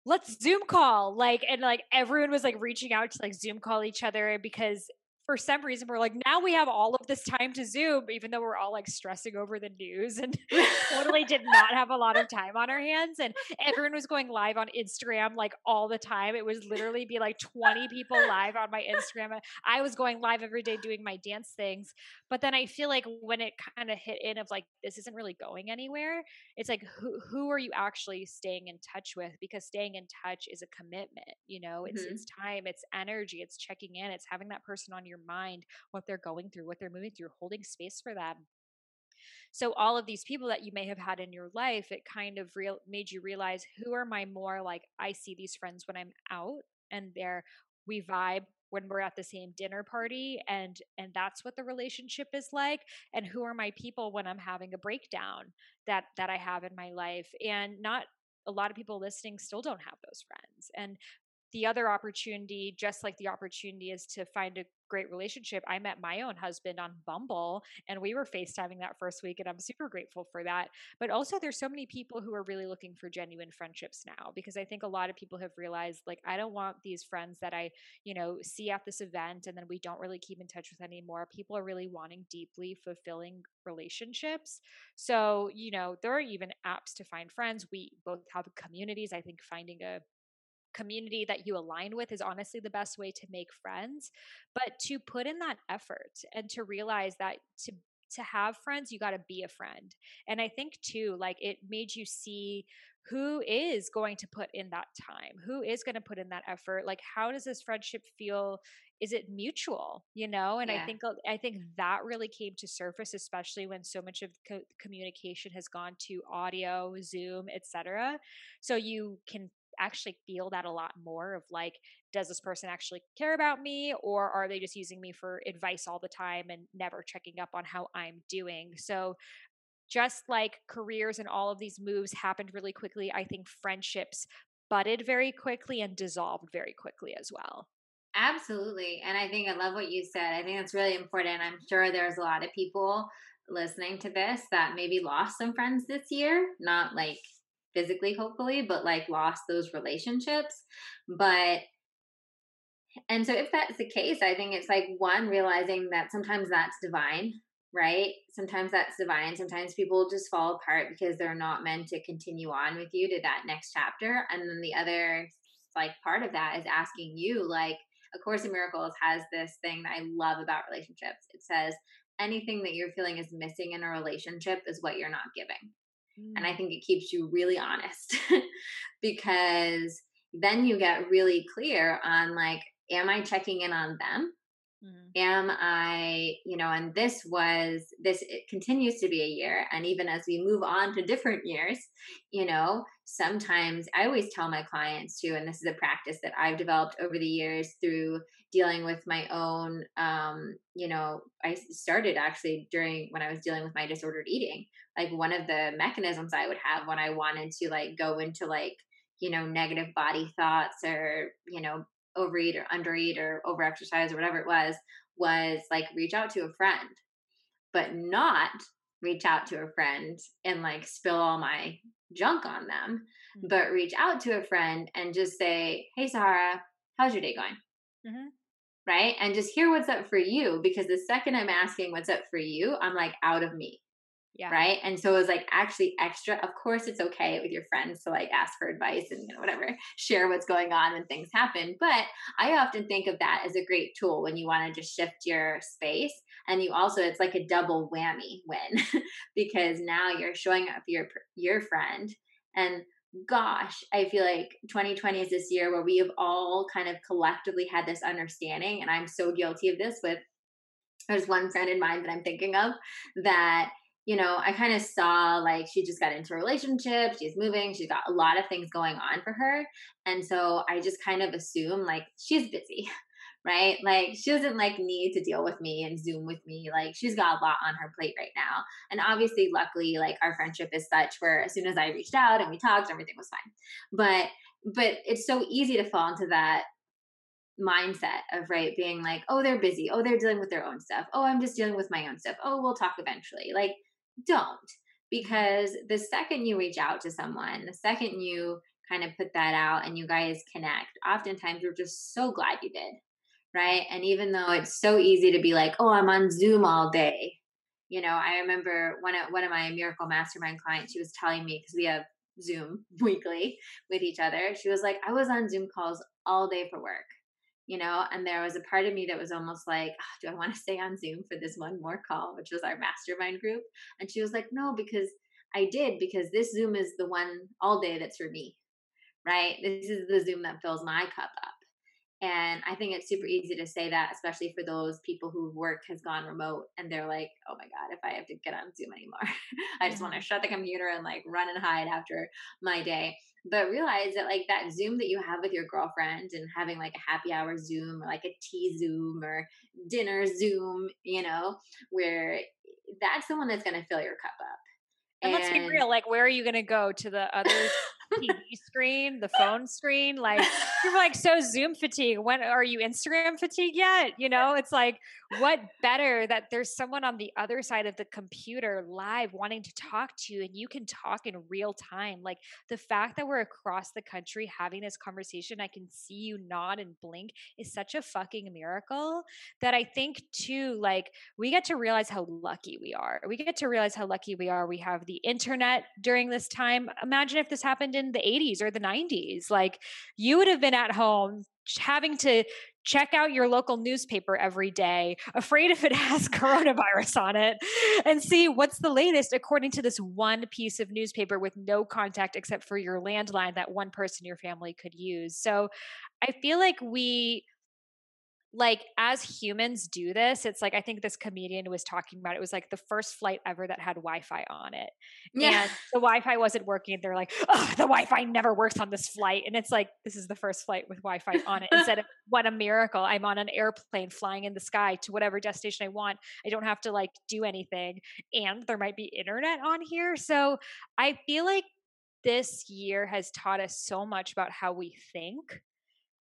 let's zoom call like and like everyone was like reaching out to like zoom call each other because for some reason we're like now we have all of this time to zoom even though we're all like stressing over the news and (laughs) (laughs) totally did not have a lot of time on our hands and everyone was going live on instagram like all the time. It was literally be like 20 people live on my instagram i was going live every day doing my dance things but then i feel like when it kind of hit in of like this isn't really going anywhere it's like who who are you actually staying in touch with? Because staying in touch is a commitment you know? It's mm-hmm. it's time it's energy it's checking in it's having that person on your your mind what they're going through, what they're moving through, holding space for them. So all of these people that you may have had in your life, it kind of real made you realize who are my more like I see these friends when I'm out and they're we vibe when we're at the same dinner party and and that's what the relationship is like and who are my people when i'm having a breakdown that that i have in my life and not a lot of people listening still don't have those friends and the other opportunity, just like the opportunity is to find a great relationship, I met my own husband on Bumble and we were FaceTiming that first week. And I'm super grateful for that. But also, there's so many people who are really looking for genuine friendships now because I think a lot of people have realized, like, I don't want these friends that I, you know, see at this event and then we don't really keep in touch with anymore. People are really wanting deeply fulfilling relationships. So, you know, there are even apps to find friends. We both have communities. I think finding a community that you align with is honestly the best way to make friends but to put in that effort and to realize that to to have friends, you got to be a friend. And I think too, like it made you see who is going to put in that time who is going to put in that effort like how does this friendship feel is it mutual you know and yeah. i think uh, i think that really came to surface especially when so much of co- communication has gone to audio zoom etc so you can actually feel that a lot more of like does this person actually care about me or are they just using me for advice all the time and never checking up on how i'm doing so just like careers and all of these moves happened really quickly, I think friendships budded very quickly and dissolved very quickly as well. Absolutely. And I think I love what you said. I think that's really important. I'm sure there's a lot of people listening to this that maybe lost some friends this year, not like physically, hopefully, but like lost those relationships. But and so if that's the case, I think it's like one realizing that sometimes that's divine right? Sometimes that's divine. Sometimes people just fall apart because they're not meant to continue on with you to that next chapter. And then the other like part of that is asking you like a course in miracles has this thing that I love about relationships. It says anything that you're feeling is missing in a relationship is what you're not giving. Mm. And I mm. think it keeps you really honest (laughs) because then you get really clear on like am I checking in on them? Mm-hmm. Am I, you know, and this was, this it continues to be a year. And even as we move on to different years, you know, sometimes I always tell my clients too, and this is a practice that I've developed over the years through dealing with my own, um, you know, I started actually during when I was dealing with my disordered eating. Like one of the mechanisms I would have when I wanted to like go into like, you know, negative body thoughts or, you know, overeat or undereat or overexercise or whatever it was was like reach out to a friend but not reach out to a friend and like spill all my junk on them mm-hmm. but reach out to a friend and just say hey sahara how's your day going mm-hmm. Right and just hear what's up for you because the second i'm asking what's up for you i'm like out of me yeah. Right. And so it was like actually extra. Of course, it's okay with your friends to like ask for advice and you know, whatever, (laughs) share what's going on when things happen. But I often think of that as a great tool when you want to just shift your space. And you also, it's like a double whammy win (laughs) because now you're showing up your your friend. And gosh, I feel like 2020 is this year where we have all kind of collectively had this understanding. And I'm so guilty of this with there's one friend in mind that I'm thinking of that you know, I kind of saw like she just got into a relationship, she's moving, she's got a lot of things going on for her. And so I just kind of assume like she's busy, right? Like she doesn't like need to deal with me and Zoom with me. Like she's got a lot on her plate right now. And obviously, luckily, like our friendship is such where as soon as I reached out and we talked, everything was fine. But but it's so easy to fall into that mindset of right being like oh they're busy oh they're dealing with their own stuff oh i'm just dealing with my own stuff oh we'll talk eventually like don't because the second you reach out to someone, the second you kind of put that out and you guys connect, oftentimes you're just so glad you did. Right. And even though it's so easy to be like, oh, I'm on Zoom all day. You know, I remember one of one of my miracle mastermind clients, she was telling me because we have Zoom (laughs) weekly with each other. She was like, I was on Zoom calls all day for work you know and there was a part of me that was almost like oh, do i want to stay on zoom for this one more call which was our mastermind group and she was like no because i did because this zoom is the one all day that's for me right this is the zoom that fills my cup up and I think it's super easy to say that, especially for those people whose work has gone remote and they're like, oh my God, if I have to get on Zoom anymore, (laughs) I just want to shut the computer and like run and hide after my day. But realize that like that Zoom that you have with your girlfriend and having like a happy hour Zoom or like a tea Zoom or dinner Zoom, you know, where that's the one that's going to fill your cup up. And, and let's be real, like, where are you going to go to the other (laughs) TV screen, the phone screen. Like (laughs) you're like so Zoom fatigue. When are you Instagram fatigue yet? You know, it's like what better that there's someone on the other side of the computer live wanting to talk to you and you can talk in real time. Like the fact that we're across the country having this conversation, I can see you nod and blink is such a fucking miracle that I think too, like we get to realize how lucky we are. We get to realize how lucky we are. We have the internet during this time. Imagine if this happened in the 80s or the 90s. Like you would have been at home having to check out your local newspaper every day, afraid if it (laughs) has coronavirus on it, and see what's the latest according to this one piece of newspaper with no contact except for your landline that one person your family could use. So I feel like we like as humans do this it's like i think this comedian was talking about it was like the first flight ever that had wi-fi on it. Yeah. and the wi-fi wasn't working they're like oh the wi-fi never works on this flight. And it's like this is the first flight with wi-fi on it instead of (laughs) what a miracle i'm on an airplane flying in the sky to whatever destination i want. I don't have to like do anything. And there might be internet on here. So i feel like this year has taught us so much about how we think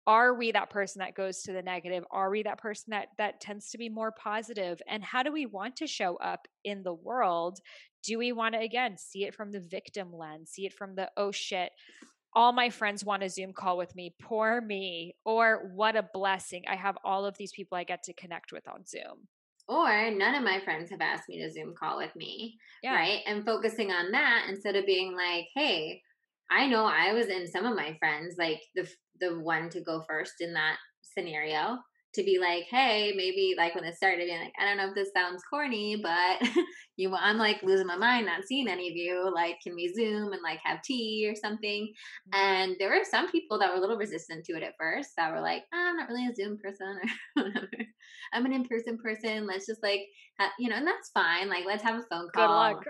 are we that person that goes to the negative? Are we that person that that tends to be more positive? And how do we want to show up in the world? Do we want to again see it from the victim lens see it from the oh shit all my friends want a zoom call with me poor me or what a blessing i have all of these people i get to connect with on zoom. Or none of my friends have asked me to zoom call with me yeah. right? And focusing on that instead of being like hey I know I was in some of my friends like the the one to go first in that scenario to be like, hey, maybe like when it started being like, I don't know if this sounds corny, but (laughs) you I'm like losing my mind not seeing any of you. Like, can we zoom and like have tea or something? Mm-hmm. And there were some people that were a little resistant to it at first that were like, oh, I'm not really a Zoom person (laughs) or whatever. I'm an in-person person. Let's just like have, you know, and that's fine. Like, let's have a phone call. Good luck.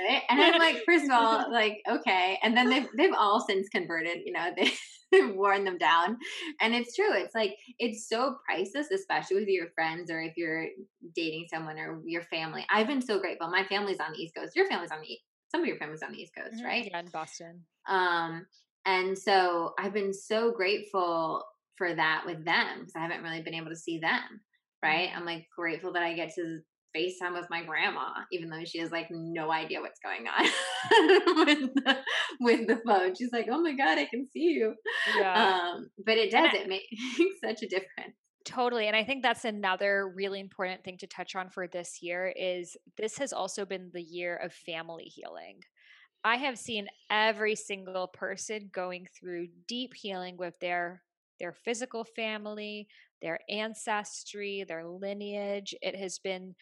Right? And I'm like, first of all, like, okay. And then they've they've all since converted, you know, (laughs) they they've worn them down. And it's true. It's like it's so priceless, especially with your friends or if you're dating someone or your family. I've been so grateful. My family's on the East Coast. Your family's on the some of your family's on the East Coast, mm-hmm. right? Yeah, in Boston. Um, and so I've been so grateful for that with them because I haven't really been able to see them. Right. Mm-hmm. I'm like grateful that I get to FaceTime with my grandma, even though she has like no idea what's going on (laughs) with, the, with the phone. She's like, oh my God, I can see you. Yeah. Um, but it does, I, it makes (laughs) such a difference. Totally. And I think that's another really important thing to touch on for this year is this has also been the year of family healing. I have seen every single person going through deep healing with their their physical family, their ancestry, their lineage. It has been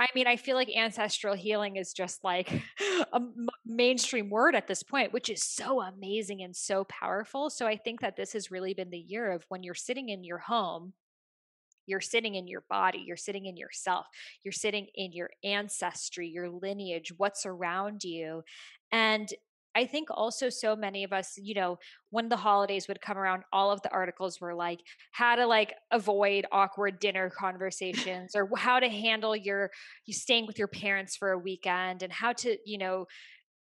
I mean, I feel like ancestral healing is just like (laughs) a m- mainstream word at this point, which is so amazing and so powerful. So I think that this has really been the year of when you're sitting in your home, you're sitting in your body, you're sitting in yourself, you're sitting in your ancestry, your lineage, what's around you. And I think also so many of us, you know, when the holidays would come around, all of the articles were like how to like avoid awkward dinner conversations or how to handle your you staying with your parents for a weekend and how to, you know,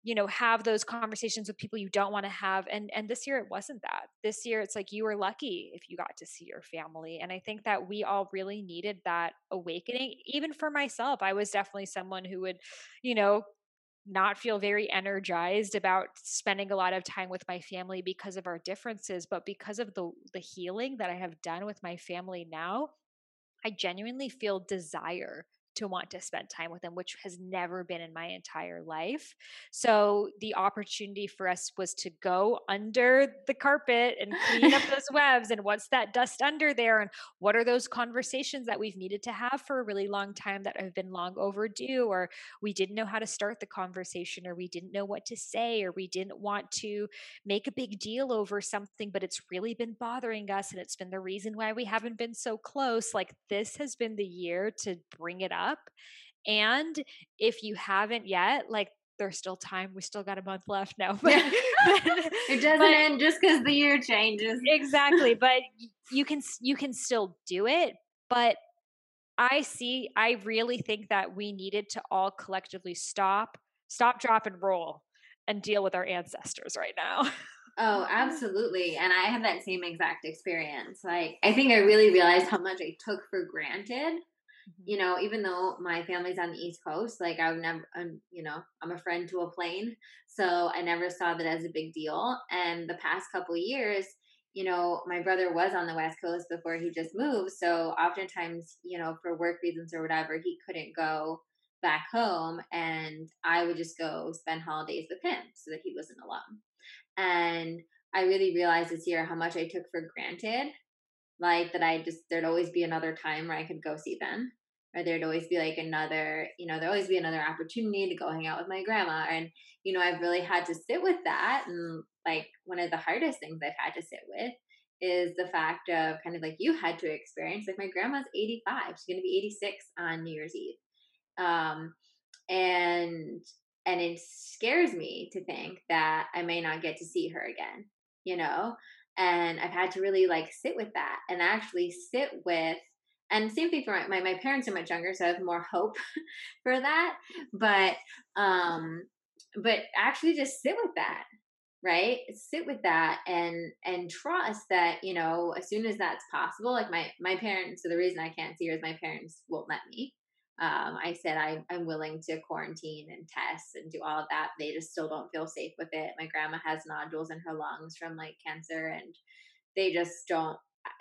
you know have those conversations with people you don't want to have and and this year it wasn't that. This year it's like you were lucky if you got to see your family and i think that we all really needed that awakening. Even for myself i was definitely someone who would you know not feel very energized about spending a lot of time with my family because of our differences but because of the the healing that I have done with my family now I genuinely feel desire to want to spend time with them, which has never been in my entire life. So the opportunity for us was to go under the carpet and clean up those (laughs) webs and what's that dust under there and what are those conversations that we've needed to have for a really long time that have been long overdue or we didn't know how to start the conversation or we didn't know what to say or we didn't want to make a big deal over something but it's really been bothering us and it's been the reason why we haven't been so close like this has been the year to bring it up up. And if you haven't yet, like there's still time. We still got a month left now. (laughs) But, (laughs) it doesn't but, end just because the year changes. exactly. (laughs) But you can you can still do it. But I see. I really think that we needed to all collectively stop, stop, drop, and roll, and deal with our ancestors right now. Oh, absolutely. And I had that same exact experience. Like, I think I really realized how much I took for granted Mm-hmm. You know, even though my family's on the East Coast, like I've never, um, you know, I'm a friend to a plane. So I never saw that as a big deal. And the past couple years, you know, my brother was on the West Coast before he just moved. So oftentimes, you know, for work reasons or whatever, he couldn't go back home. And I would just go spend holidays with him so that he wasn't alone. And I really realized this year how much I took for granted. Like that I just there'd always be another time where I could go see them. Or there'd always be like another, you know, there'd always be another opportunity to go hang out with my grandma. And, you know, I've really had to sit with that. And like one of the hardest things I've had to sit with is the fact of kind of like you had to experience. Like my grandma's 85. She's gonna be 86 on New Year's Eve. Um and and it scares me to think that I may not get to see her again, you know? And I've had to really like sit with that and actually sit with and same thing for my, my, my parents are much younger, so I have more hope (laughs) for that. But um but actually just sit with that right sit with that and and trust that you know as soon as that's possible like my my parents so the reason i can't see her is my parents won't let me um, I said I, I'm willing to quarantine and test and do all of that. They just still don't feel safe with it. My grandma has nodules in her lungs from like cancer, and they just don't.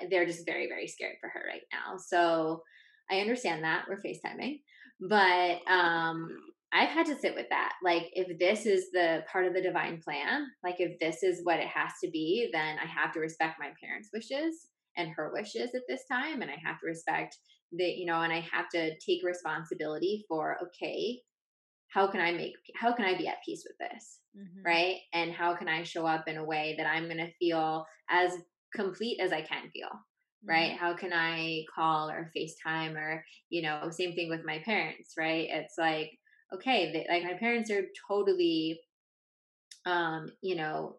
They're just very very scared for her right now. So I understand that we're FaceTiming, but um, I've had to sit with that. Like, if this is the part of the divine plan, like if this is what it has to be, then I have to respect my parents' wishes and her wishes at this time, and I have to respect that you know and i have to take responsibility for okay how can i make how can i be at peace with this? Mm-hmm. right? And how can i show up in a way that i'm going to feel as complete as i can feel? Right? Mm-hmm. how can i call or facetime or you know same thing with my parents right? It's like okay they, like my parents are totally um you know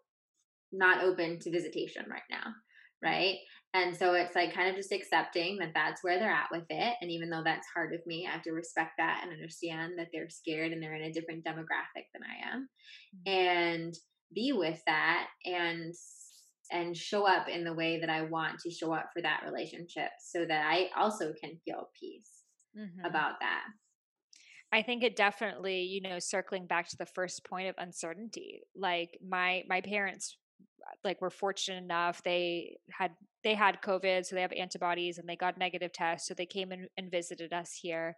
not open to visitation right now right and so it's like kind of just accepting that that's where they're at with it. And even though that's hard with me, I have to respect that and understand that they're scared and they're in a different demographic than I am. Mm-hmm. And be with that and and show up in the way that I want to show up for that relationship so that I also can feel peace mm-hmm. about that. I think it definitely, you know, circling back to the first point of uncertainty. Like my my parents like were fortunate enough they had they had covid so they have antibodies and they got negative tests so they came and visited us here.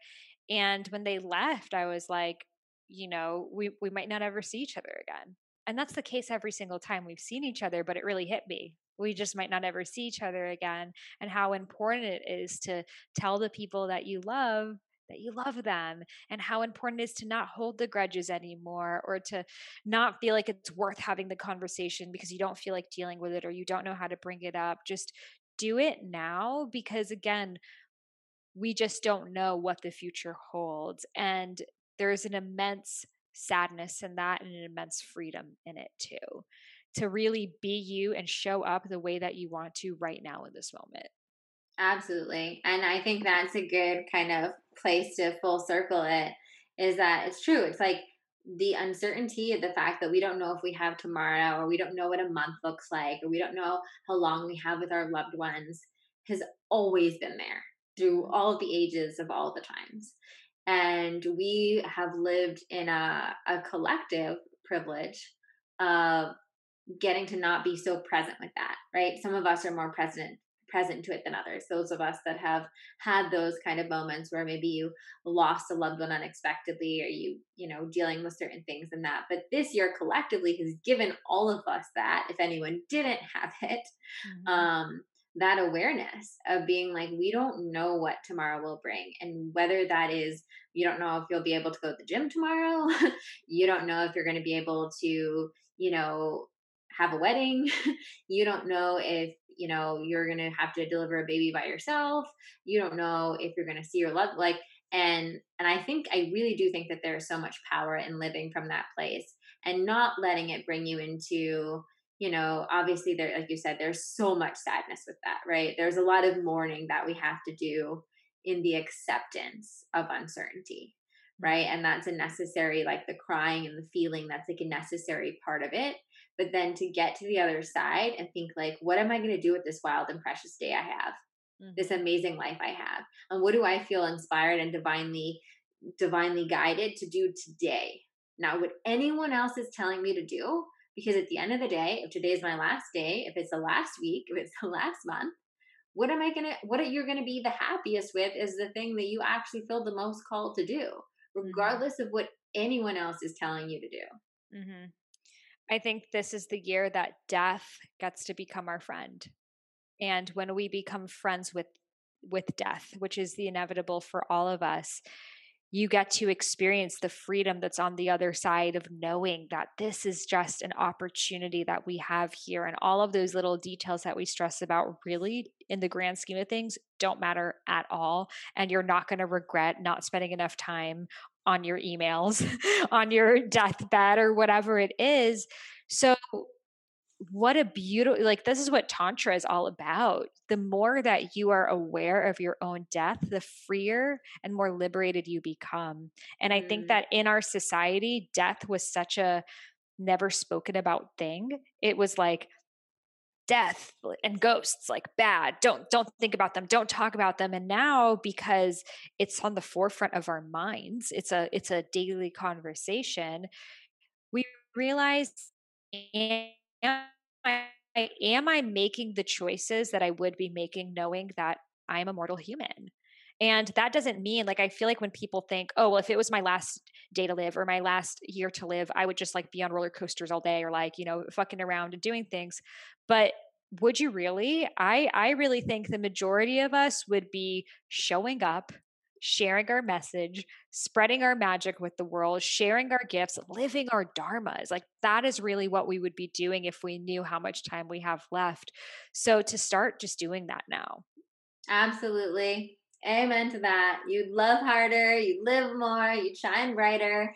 And when they left i was like you know we we might not ever see each other again. And that's the case every single time we've seen each other but it really hit me. We just might not ever see each other again and how important it is to tell the people that you love that you love them and how important it is to not hold the grudges anymore or to not feel like it's worth having the conversation because you don't feel like dealing with it or you don't know how to bring it up. Just do it now because, again, we just don't know what the future holds. And there's an immense sadness in that and an immense freedom in it too. To really be you and show up the way that you want to right now in this moment. Absolutely. And I think that's a good kind of place to full circle it is that it's true. It's like the uncertainty of the fact that we don't know if we have tomorrow or we don't know what a month looks like or we don't know how long we have with our loved ones has always been there through mm-hmm. all the ages of all the times. And we have lived in a, a collective privilege of getting to not be so present with that, right? Some of us are more present present to it than others. Those of us that have had those kind of moments where maybe you lost a loved one unexpectedly or you, you know, dealing with certain things and that. But this year collectively has given all of us that, if anyone didn't have (laughs) it, mm-hmm. um, that awareness of being like, we don't know what tomorrow will bring. And whether that is, you don't know if you'll be able to go to the gym tomorrow, (laughs) you don't know if you're going to be able to, you know, have a wedding. (laughs) you don't know if you know you're gonna have to deliver a baby by yourself you don't know if you're gonna see your love like and and i think i really do think that there's so much power in living from that place and not letting it bring you into you know obviously there like you said there's so much sadness with that right? There's a lot of mourning that we have to do in the acceptance of uncertainty mm. right? And that's a necessary like the crying and the feeling that's like a necessary part of it but then to get to the other side and think like what am i going to do with this wild and precious day i have mm-hmm. this amazing life i have and what do i feel inspired and divinely divinely guided to do today not what anyone else is telling me to do because at the end of the day if today is my last day if it's the last week if it's (laughs) the last month what am i going to what are you going to be the happiest with is the thing that you actually feel the most called to do mm-hmm. regardless mm-hmm. of what anyone else is telling you to do mm-hmm. I think this is the year that death gets to become our friend. And when we become friends with with death, which is the inevitable for all of us, you get to experience the freedom that's on the other side of knowing that this is just an opportunity that we have here. And all of those little details that we stress about, really, in the grand scheme of things, don't matter at all. And you're not going to regret not spending enough time on your emails, (laughs) on your deathbed, or whatever it is. So, what a beautiful like this is what tantra is all about the more that you are aware of your own death the freer and more liberated you become and i mm. think that in our society death was such a never spoken about thing it was like death and ghosts like bad. Don't don't think about them. Don't talk about them. And now because it's on the forefront of our minds it's a it's a daily conversation we realize am I, am I making the choices that I would be making knowing that I'm a mortal human? And that doesn't mean like I feel like when people think, oh, well, if it was my last day to live or my last year to live, I would just like be on roller coasters all day or like, you know, fucking around and doing things. But would you really? I I really think the majority of us would be showing up, sharing our message, spreading our magic with the world, sharing our gifts, living our dharmas. Like that is really what we would be doing if we knew how much time we have left. So to start just doing that now. Absolutely. Amen to that. You'd love harder, you live more, you shine brighter.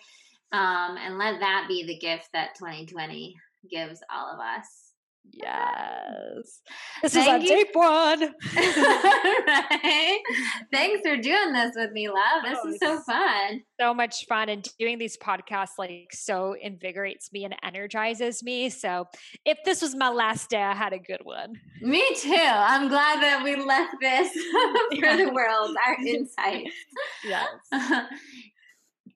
Um, and let that be the gift that 2020 gives all of us. Yes. This Thank is a deep one. (laughs) right? Thanks for doing this with me, love. This oh, is so fun. So much fun. And doing these podcasts like so invigorates me and energizes me. So if this was my last day, I had a good one. Me too. I'm glad that we left this (laughs) for yeah. the world, our (laughs) insights. yes.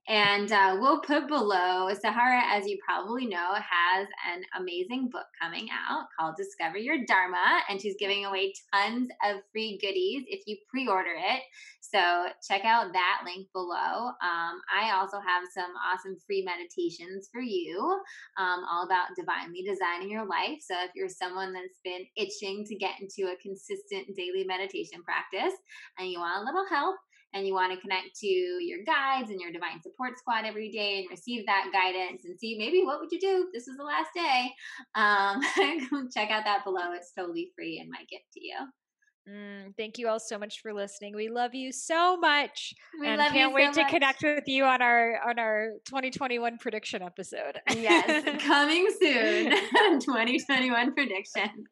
And uh, we'll put below Sahara, as you probably know, has an amazing book coming out called Discover Your Dharma, and she's giving away tons of free goodies if you pre order it. So check out that link below. Um, I also have some awesome free meditations for you, um, all about divinely designing your life. So if you're someone that's been itching to get into a consistent daily meditation practice and you want a little help, and you want to connect to your guides and your divine support squad every day and receive that guidance and see maybe what would you do if this is the last day um, (laughs) check out that below it's totally free and my gift to you Mm, thank you all so much for listening. We love you so much, we and can't wait so to much. connect with you on our on our 2021 prediction episode. yes, (laughs) coming soon. (laughs) 2021 prediction.